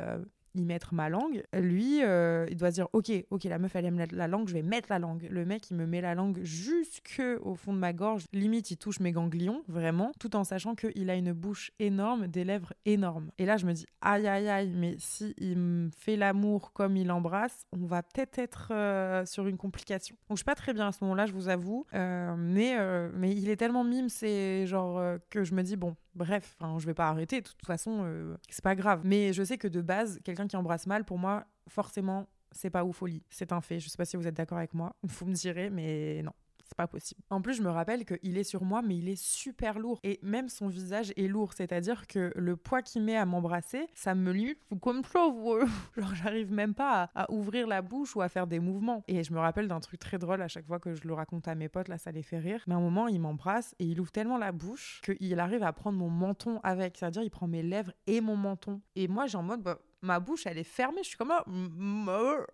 y mettre ma langue. Lui, euh, il doit se dire Ok, ok, la meuf, elle aime la, langue, je vais mettre la langue. Le mec, il me met la langue jusque au fond de ma gorge. Limite, il touche mes ganglions, vraiment, tout en sachant qu'il a une bouche énorme, des lèvres énormes. Et là, je me dis Aïe, aïe, aïe, mais si il me fait l'amour comme il embrasse, on va peut-être être, euh, sur une complication. Donc, je suis pas très bien à ce moment-là, je vous avoue. Euh, mais, mais il est tellement mime, c'est genre que je me dis Bon, bref, je vais pas arrêter. De toute façon, c'est pas grave. Mais je sais que de base, quelqu'un qui embrasse mal, pour moi, forcément, c'est pas ouf folie. C'est un fait. Je sais pas si vous êtes d'accord avec moi. Vous me direz, mais non pas possible. En plus, je me rappelle qu'il est sur moi, mais il est super lourd. Et même son visage est lourd, c'est-à-dire que le poids qu'il met à m'embrasser, ça me limite comme ça. Genre, j'arrive même pas à, ouvrir la bouche ou à faire des mouvements. Et je me rappelle d'un truc très drôle à chaque fois que je le raconte à mes potes, là, ça les fait rire. Mais à un moment, il m'embrasse et il ouvre tellement la bouche qu'il arrive à prendre mon menton avec. C'est-à-dire, il prend mes lèvres et mon menton. Et moi, j'ai en mode, bah, ma bouche, elle est fermée. Je suis comme,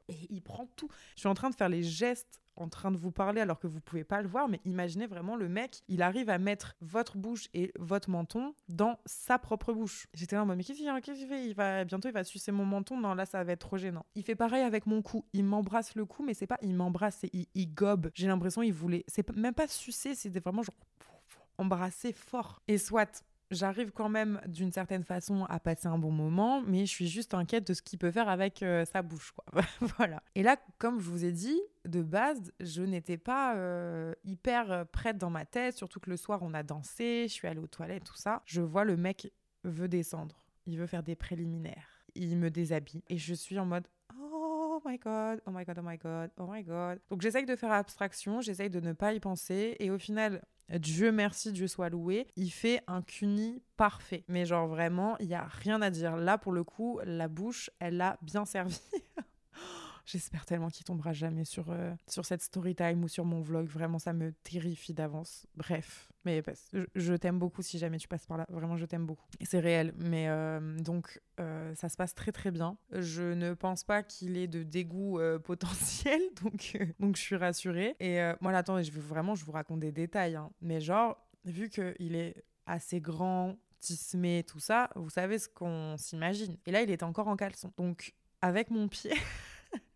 et il prend tout. Je suis en train de faire les gestes en train de vous parler alors que vous pouvez pas le voir, mais imaginez vraiment le mec, il arrive à mettre votre bouche et votre menton dans sa propre bouche. J'étais là en mode, mais qu'est-ce qu'il fait, Il va bientôt, il va sucer mon menton. Non, là, ça va être trop gênant. Il fait pareil avec mon cou. Il m'embrasse le cou, mais c'est pas, il m'embrasse, c'est il, gobe. J'ai l'impression il voulait, c'est même pas sucer, c'était vraiment genre embrasser fort. Et soit j'arrive quand même d'une certaine façon à passer un bon moment, mais je suis juste inquiète de ce qu'il peut faire avec euh, sa bouche. Voilà. Et là, comme je vous ai dit, de base, je n'étais pas euh, hyper euh, prête dans ma tête, surtout que le soir, on a dansé, je suis allée aux toilettes, tout ça. Je vois le mec veut descendre, il veut faire des préliminaires, il me déshabille, et je suis en mode oh my god, oh my god, oh my god, oh my god. Donc j'essaye de faire abstraction, j'essaye de ne pas y penser, et au final, Dieu merci, Dieu soit loué, il fait un cuni parfait. Mais genre vraiment, il y a rien à dire. Là, pour le coup, la bouche, elle l'a bien servi. J'espère tellement qu'il tombera jamais sur, euh, sur cette story time ou sur mon vlog. Vraiment, ça me terrifie d'avance. Bref, mais je, t'aime beaucoup si jamais tu passes par là. Vraiment, je t'aime beaucoup. C'est réel. Mais euh, donc, euh, ça se passe très très bien. Je ne pense pas qu'il ait de dégoût potentiel. Donc, donc, je suis rassurée. Et moi, attendez, je vais vraiment, je vous raconte des détails. Hein. Mais genre, vu qu'il est assez grand, tismé, tout ça, vous savez ce qu'on s'imagine. Et là, il est encore en caleçon. Donc, avec mon pied.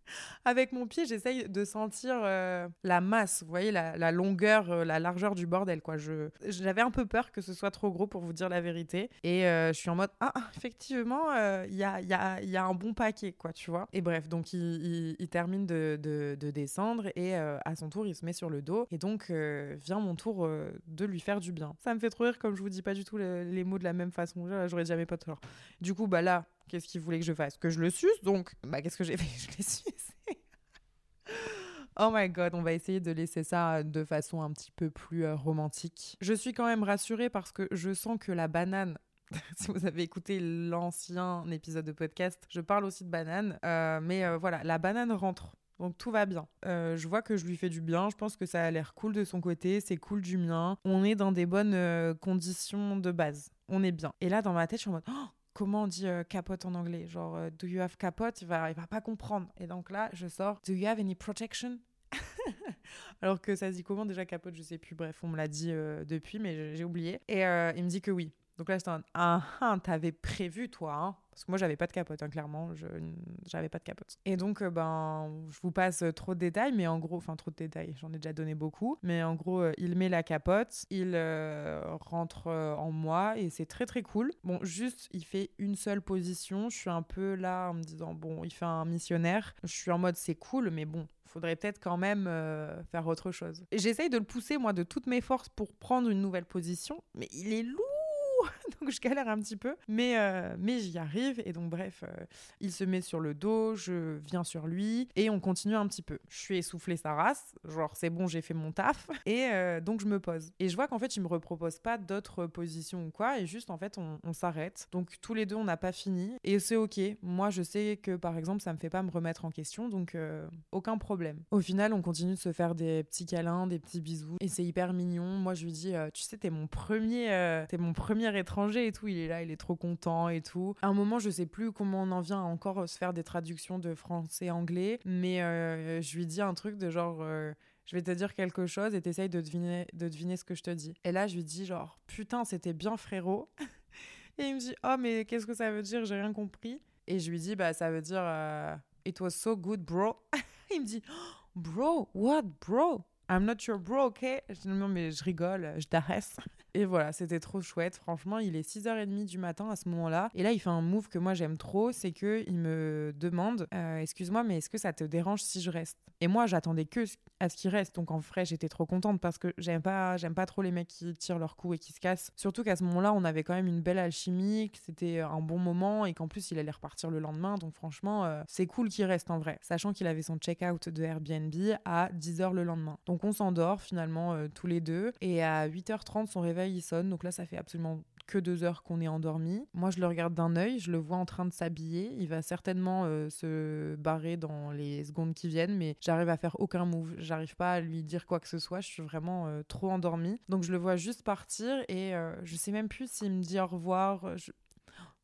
Avec mon pied, j'essaye de sentir euh, la masse, vous voyez, la, longueur, euh, la largeur du bordel, quoi. Je, j'avais un peu peur que ce soit trop gros pour vous dire la vérité. Et euh, je suis en mode, ah, effectivement, il y a, y, a, y, a, un bon paquet, quoi, tu vois. Et bref, donc il, il, termine de, de, de, descendre et à son tour, il se met sur le dos. Et donc, vient mon tour de lui faire du bien. Ça me fait trop rire, comme je vous dis pas du tout les, mots de la même façon. J'aurais jamais pas tort. Du coup, bah là, Qu'est-ce qu'il voulait que je fasse? Que je le suce, donc? Bah, qu'est-ce que j'ai fait? Je l'ai sucé. Oh my god, on va essayer de laisser ça de façon un petit peu plus euh, romantique. Je suis quand même rassurée parce que je sens que la banane si vous avez écouté l'ancien épisode de podcast, je parle aussi de banane. Euh, mais euh, voilà, la banane rentre. Donc tout va bien. je vois que je lui fais du bien. Je pense que ça a l'air cool de son côté. C'est cool du mien. On est dans des bonnes conditions de base. On est bien. Et là, dans ma tête, je suis en mode oh, comment on dit euh, capote en anglais? Genre, euh, do you have capote? Il va, il va pas comprendre. Et donc là, je sors, do you have any protection? Alors que ça se dit comment déjà capote? Je sais plus. Bref, on me l'a dit euh, depuis, mais j'ai oublié. Et il me dit que oui. Donc là, j'étais en ah, ah, t'avais prévu, toi, hein Parce que moi, j'avais pas de capote, hein, clairement. J'avais pas de capote. Et donc, euh, ben, je vous passe euh, trop de détails, mais en gros, enfin, trop de détails, j'en ai déjà donné beaucoup. Mais en gros, euh, il met la capote, il rentre en moi, et c'est très, très cool. Bon, juste, il fait une seule position. Je suis un peu là en me disant, bon, il fait un missionnaire. Je suis en mode, c'est cool, mais bon, faudrait peut-être quand même faire autre chose. J'essaye de le pousser, moi, de toutes mes forces pour prendre une nouvelle position, mais il est lourd donc je galère un petit peu, mais, euh, mais j'y arrive. Et donc, bref, euh, il se met sur le dos, je viens sur lui et on continue un petit peu. Je suis essoufflée sa race, genre c'est bon, j'ai fait mon taf, et euh, donc je me pose. Et je vois qu'en fait, il me repropose pas d'autres positions ou quoi, et juste en fait, on, on s'arrête. Donc tous les deux, on n'a pas fini, et c'est ok. Moi, je sais que par exemple, ça me fait pas me remettre en question, donc aucun problème. Au final, on continue de se faire des petits câlins, des petits bisous, et c'est hyper mignon. Moi, je lui dis, tu sais, t'es mon premier, t'es mon premier étranger et tout, il est là, il est trop content et tout. À un moment, je sais plus comment on en vient à encore se faire des traductions de français-anglais, mais euh, je lui dis un truc de genre. Euh, je vais te dire quelque chose et t'essayes de deviner, de deviner ce que je te dis. Et là, je lui dis genre, putain, c'était bien frérot. et il me dit, oh, mais qu'est-ce que ça veut dire? J'ai rien compris. Et je lui dis, bah, ça veut dire euh, It was so good, bro. il me dit, Bro, what, bro? I'm not your bro, ok? Je dis, non, mais je rigole, je t'arrête. Et voilà, c'était trop chouette. Franchement, il est 6h30 du matin à ce moment-là. Et là, il fait un move que moi j'aime trop, c'est que il me demande euh, Excuse-moi, mais est-ce que ça te dérange si je reste? Et moi, j'attendais que à ce qu'il reste. Donc en vrai, j'étais trop contente parce que j'aime pas, j'aime pas trop les mecs qui tirent leur coup et qui se cassent. Surtout qu'à ce moment-là, on avait quand même une belle alchimie, que c'était un bon moment et qu'en plus, il allait repartir le lendemain. Donc franchement, euh, c'est cool qu'il reste en vrai. Sachant qu'il avait son check-out de Airbnb à 10h le lendemain. Donc on s'endort finalement euh, tous les deux. Et à 8h30, son réveil il sonne. Donc là, ça fait absolument que deux heures qu'on est endormi. Moi, je le regarde d'un œil, je le vois en train de s'habiller. Il va certainement euh, se barrer dans les secondes qui viennent, mais j'arrive à faire aucun move. J'arrive pas à lui dire quoi que ce soit. Je suis vraiment euh, trop endormie. Donc, je le vois juste partir et euh, je sais même plus s'il me dit au revoir.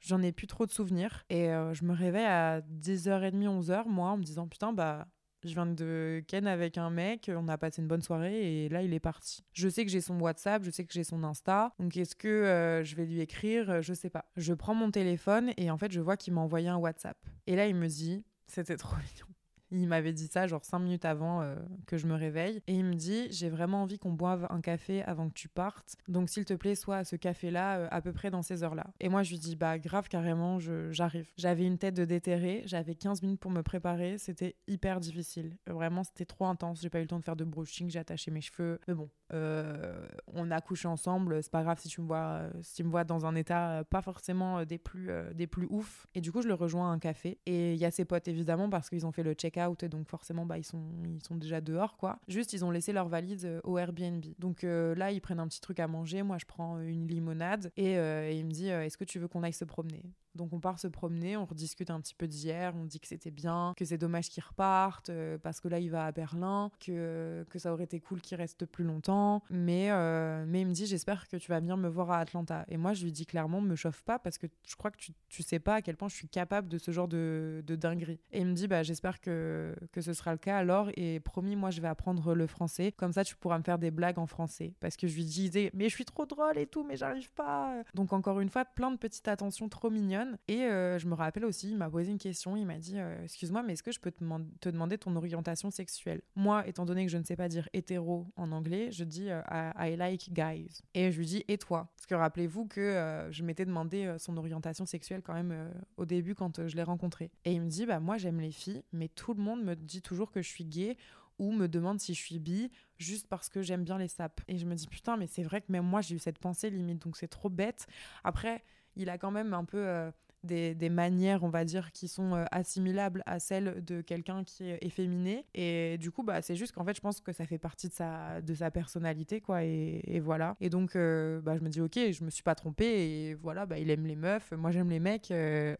J'en ai plus trop de souvenirs. Et je me réveille à 10h30, 11h, moi, en me disant Putain, bah je viens de Ken avec un mec, on a passé une bonne soirée et là il est parti. Je sais que j'ai son WhatsApp, je sais que j'ai son Insta, donc est-ce que euh, je vais lui écrire Je sais pas. Je prends mon téléphone et en fait je vois qu'il m'a envoyé un WhatsApp. Et là il me dit, c'était trop mignon. Il m'avait dit ça genre cinq minutes avant euh, que je me réveille. Et il me dit J'ai vraiment envie qu'on boive un café avant que tu partes. Donc s'il te plaît, sois à ce café-là euh, à peu près dans ces heures-là. Et moi, je lui dis Bah, grave, carrément, j'arrive. J'avais une tête de déterré. J'avais 15 minutes pour me préparer. C'était hyper difficile. Vraiment, c'était trop intense. J'ai pas eu le temps de faire de brushing. J'ai attaché mes cheveux. Mais bon, euh, on a couché ensemble. C'est pas grave si tu me vois, si tu me vois dans un état pas forcément des plus, des plus ouf. Et du coup, je le rejoins à un café. Et il y a ses potes, évidemment, parce qu'ils ont fait le check out, donc forcément, bah, ils, sont, ils sont déjà dehors, quoi. Juste, ils ont laissé leur valise euh, au Airbnb. Donc euh, là, ils prennent un petit truc à manger. Moi, je prends une limonade et, et il me dit Est-ce que tu veux qu'on aille se promener? Donc on part se promener, on rediscute un petit peu d'hier, on dit que c'était bien, que c'est dommage qu'il reparte euh, parce que là il va à Berlin, que, que ça aurait été cool qu'il reste plus longtemps. Mais, euh, mais il me dit j'espère que tu vas venir me voir à Atlanta. Et moi je lui dis clairement me chauffe pas parce que je crois que tu, tu sais pas à quel point je suis capable de ce genre de, de dinguerie. Et il me dit bah j'espère que, que ce sera le cas alors et promis moi je vais apprendre le français. Comme ça tu pourras me faire des blagues en français. Parce que je lui disais mais je suis trop drôle et tout mais j'arrive pas. Donc encore une fois plein de petites attentions trop mignonnes et euh, je me rappelle aussi, il m'a posé une question, il m'a dit euh, Excuse-moi, mais est-ce que je peux te, demander ton orientation sexuelle? Moi, étant donné que je ne sais pas dire hétéro en anglais, je dis euh, I, like guys. Et je lui dis Et toi? Parce que rappelez-vous que je m'étais demandé son orientation sexuelle quand même au début quand je l'ai rencontré. Et il me dit Bah, moi, j'aime les filles, mais tout le monde me dit toujours que je suis gay ou me demande si je suis bi juste parce que j'aime bien les sapes. Et je me dis putain, mais c'est vrai que même moi j'ai eu cette pensée limite, donc c'est trop bête. Après, il a quand même un peu euh, des, des, manières, on va dire, qui sont euh, assimilables à celles de quelqu'un qui est efféminé. Et du coup, bah, c'est juste qu'en fait, je pense que ça fait partie de sa, de sa personnalité, quoi. Et, voilà. Et donc, euh, bah, je me dis, ok, je me suis pas trompée. Et voilà, bah, il aime les meufs, moi j'aime les mecs.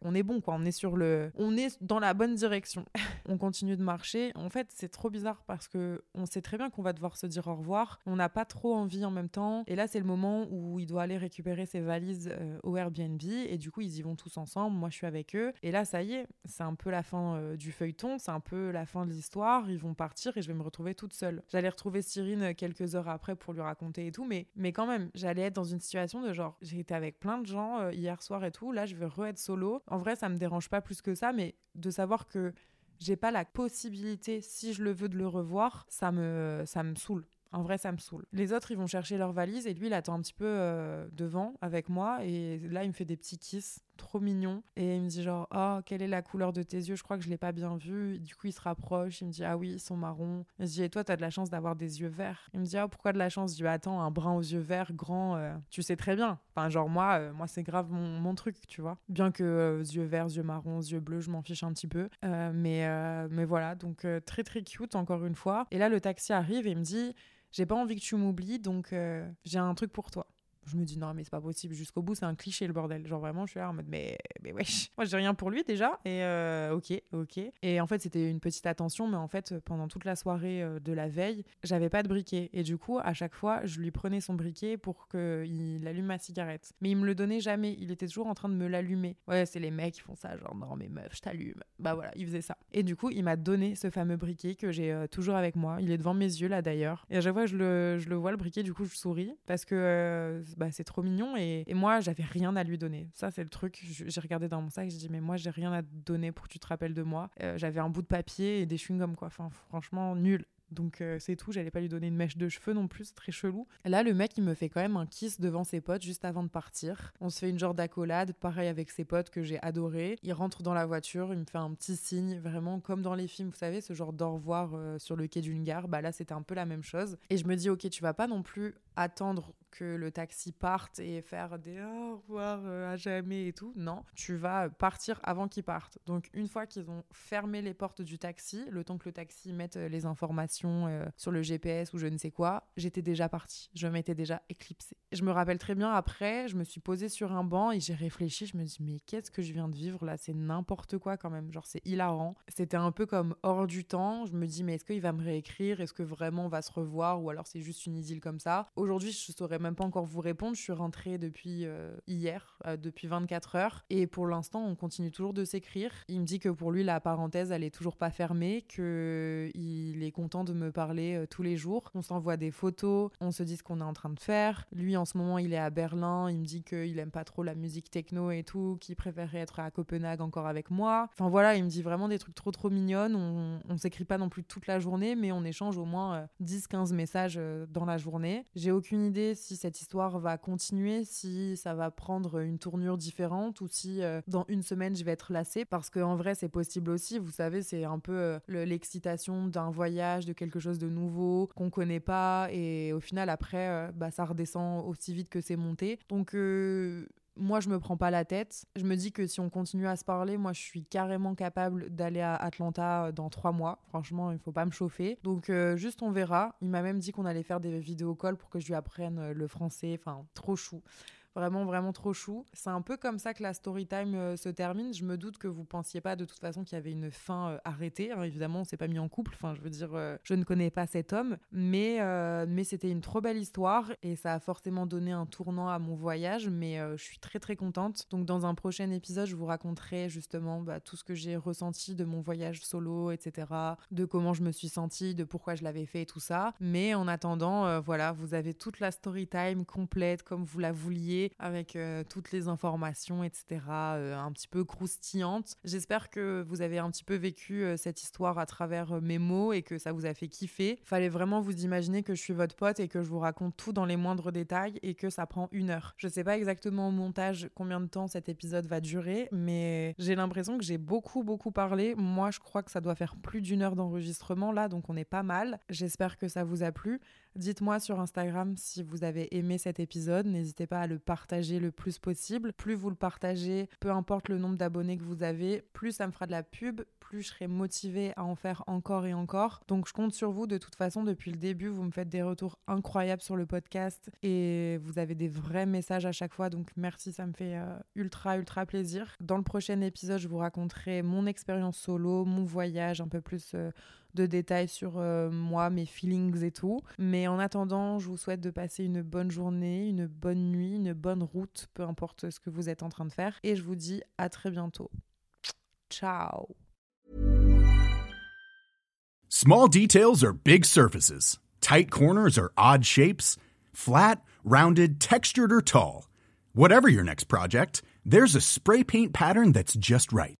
on est bon, quoi. On est sur le. On est dans la bonne direction. on continue de marcher. En fait, c'est trop bizarre parce que on sait très bien qu'on va devoir se dire au revoir. On n'a pas trop envie en même temps. Et là, c'est le moment où il doit aller récupérer ses valises au Airbnb. Et du coup, ils y vont tous ensemble moi je suis avec eux. Et là, ça y est, c'est un peu la fin euh, du feuilleton, c'est un peu la fin de l'histoire. Ils vont partir et je vais me retrouver toute seule. J'allais retrouver Cyrine quelques heures après pour lui raconter et tout, mais, mais quand même, j'allais être dans une situation de genre, j'ai été avec plein de gens euh, hier soir et tout, là je vais re-être solo. En vrai, ça me dérange pas plus que ça, mais de savoir que j'ai pas la possibilité, si je le veux, de le revoir, ça me, ça me saoule. En vrai, ça me saoule. Les autres, ils vont chercher leur valise et lui, il attend un petit peu euh, devant avec moi. Et là, il me fait des petits kisses trop mignons. Et il me dit genre, oh, quelle est la couleur de tes yeux? Je crois que je l'ai pas bien vu. Du coup, il se rapproche. Il me dit, ah oui, ils sont marrons. Je dis, et toi, t'as de la chance d'avoir des yeux verts. Il me dit, ah, pourquoi de la chance Je dis, attends, un brun aux yeux verts, grand, euh, tu sais très bien. Enfin, genre, moi, euh, moi c'est grave mon, truc, tu vois. Bien que yeux verts, yeux marrons, yeux bleus, je m'en fiche un petit peu. mais, mais voilà, donc très très cute, encore une fois. Et là, le taxi arrive et il me dit, j'ai pas envie que tu m'oublies, donc euh, j'ai un truc pour toi je me dis non mais c'est pas possible jusqu'au bout c'est un cliché le bordel. Genre vraiment je suis là en mode mais mais wesh. Moi j'ai rien pour lui déjà et euh, ok ok. Et en fait c'était une petite attention mais en fait pendant toute la soirée euh, de la veille j'avais pas de briquet. Et du coup à chaque fois je lui prenais son briquet pour qu'il allume ma cigarette. Mais il me le donnait jamais. Il était toujours en train de me l'allumer. Ouais c'est les mecs qui font ça genre non mais meuf je t'allume. Bah voilà il faisait ça. Et du coup il m'a donné ce fameux briquet que j'ai euh, toujours avec moi. Il est devant mes yeux là d'ailleurs. Et à chaque fois je le, je le vois le briquet du coup je souris. Parce que bah, c'est trop mignon. Et, moi, j'avais rien à lui donner. Ça, c'est le truc. J'ai regardé dans mon sac, j'ai dit, mais moi, j'ai rien à donner pour que tu te rappelles de moi. Euh, j'avais un bout de papier et des chewing-gums, quoi. Enfin, franchement, nul. Donc euh, c'est tout, j'allais pas lui donner une mèche de cheveux non plus, très chelou. Là, le mec, il me fait quand même un kiss devant ses potes juste avant de partir. On se fait une genre d'accolade, pareil avec ses potes que j'ai adoré. Il rentre dans la voiture, il me fait un petit signe, vraiment comme dans les films, vous savez, ce genre d'au revoir euh, sur le quai d'une gare. Bah là, c'était un peu la même chose. Et je me dis, ok, tu vas pas non plus attendre que le taxi parte et faire des au revoir euh, à jamais et tout. Non, tu vas partir avant qu'ils partent. Donc une fois qu'ils ont fermé les portes du taxi, le temps que le taxi mette euh, les informations euh, sur le GPS ou je ne sais quoi, j'étais déjà partie. Je m'étais déjà éclipsée. Je me rappelle très bien après, je me suis posée sur un banc et j'ai réfléchi. Je me dis mais qu'est-ce que je viens de vivre là? C'est n'importe quoi quand même. Genre c'est hilarant. C'était un peu comme hors du temps. Je me dis mais est-ce qu'il va me réécrire? Est-ce que vraiment on va se revoir? Ou alors c'est juste une idylle comme ça? Je saurais même pas encore vous répondre. Je suis rentrée depuis euh, hier, euh, depuis 24 heures. Et pour l'instant, on continue toujours de s'écrire. Il me dit que pour lui, la parenthèse, elle est toujours pas fermée, qu'il est content de me parler euh, tous les jours. On s'envoie des photos, on se dit ce qu'on est en train de faire. Lui, en ce moment, il est à Berlin. Il me dit qu'il aime pas trop la musique techno et tout, qu'il préférerait être à Copenhague encore avec moi. Enfin voilà, il me dit vraiment des trucs trop trop mignonnes. On, on s'écrit pas non plus toute la journée, mais on échange au moins 10-15 messages dans la journée. Aucune idée si cette histoire va continuer, si ça va prendre une tournure différente ou si euh, dans une semaine je vais être lassée. Parce qu'en vrai, c'est possible aussi. Vous savez, c'est un peu euh, l'excitation d'un voyage, de quelque chose de nouveau qu'on connaît pas. Et au final, après, euh, bah, ça redescend aussi vite que c'est monté. Donc, moi, je me prends pas la tête. Je me dis que si on continue à se parler, moi, je suis carrément capable d'aller à Atlanta euh, dans trois mois. Franchement, il faut pas me chauffer. Donc, euh, juste, on verra. Il m'a même dit qu'on allait faire des vidéos calls pour que je lui apprenne euh, le français. Enfin, trop chou. Vraiment, vraiment trop chou. C'est un peu comme ça que la story time euh, se termine. Je me doute que vous pensiez pas de toute façon qu'il y avait une fin euh, arrêtée. Hein. Évidemment, on s'est pas mis en couple. Enfin, je veux dire, euh, je ne connais pas cet homme. Mais, mais c'était une trop belle histoire et ça a forcément donné un tournant à mon voyage. Mais je suis très, très contente. Donc, dans un prochain épisode, je vous raconterai justement bah, tout ce que j'ai ressenti de mon voyage solo, etc. De comment je me suis sentie, de pourquoi je l'avais fait et tout ça. Mais en attendant, voilà, vous avez toute la story time complète comme vous la vouliez avec euh, toutes les informations, etc., euh, un petit peu croustillantes. J'espère que vous avez un petit peu vécu euh, cette histoire à travers mes mots et que ça vous a fait kiffer. Fallait vraiment vous imaginer que je suis votre pote et que je vous raconte tout dans les moindres détails et que ça prend une heure. Je sais pas exactement au montage combien de temps cet épisode va durer, mais j'ai l'impression que j'ai beaucoup, beaucoup parlé. Moi, je crois que ça doit faire plus d'une heure d'enregistrement là, donc on est pas mal. J'espère que ça vous a plu. Dites-moi sur Instagram si vous avez aimé cet épisode. N'hésitez pas à le partager le plus possible. Plus vous le partagez, peu importe le nombre d'abonnés que vous avez, plus ça me fera de la pub, plus je serai motivée à en faire encore et encore. Donc je compte sur vous de toute façon depuis le début. Vous me faites des retours incroyables sur le podcast et vous avez des vrais messages à chaque fois. Donc merci, ça me fait euh, ultra ultra plaisir. Dans le prochain épisode, je vous raconterai mon expérience solo, mon voyage, un peu plus euh, de détails sur euh, moi, mes feelings et tout. Mais en attendant, je vous souhaite de passer une bonne journée, une bonne nuit, une bonne route, peu importe ce que vous êtes en train de faire. Et je vous dis à très bientôt. Ciao. Small details are big surfaces. Tight corners are odd shapes. Flat, rounded, textured or tall. Whatever your next project, there's a spray paint pattern that's just right.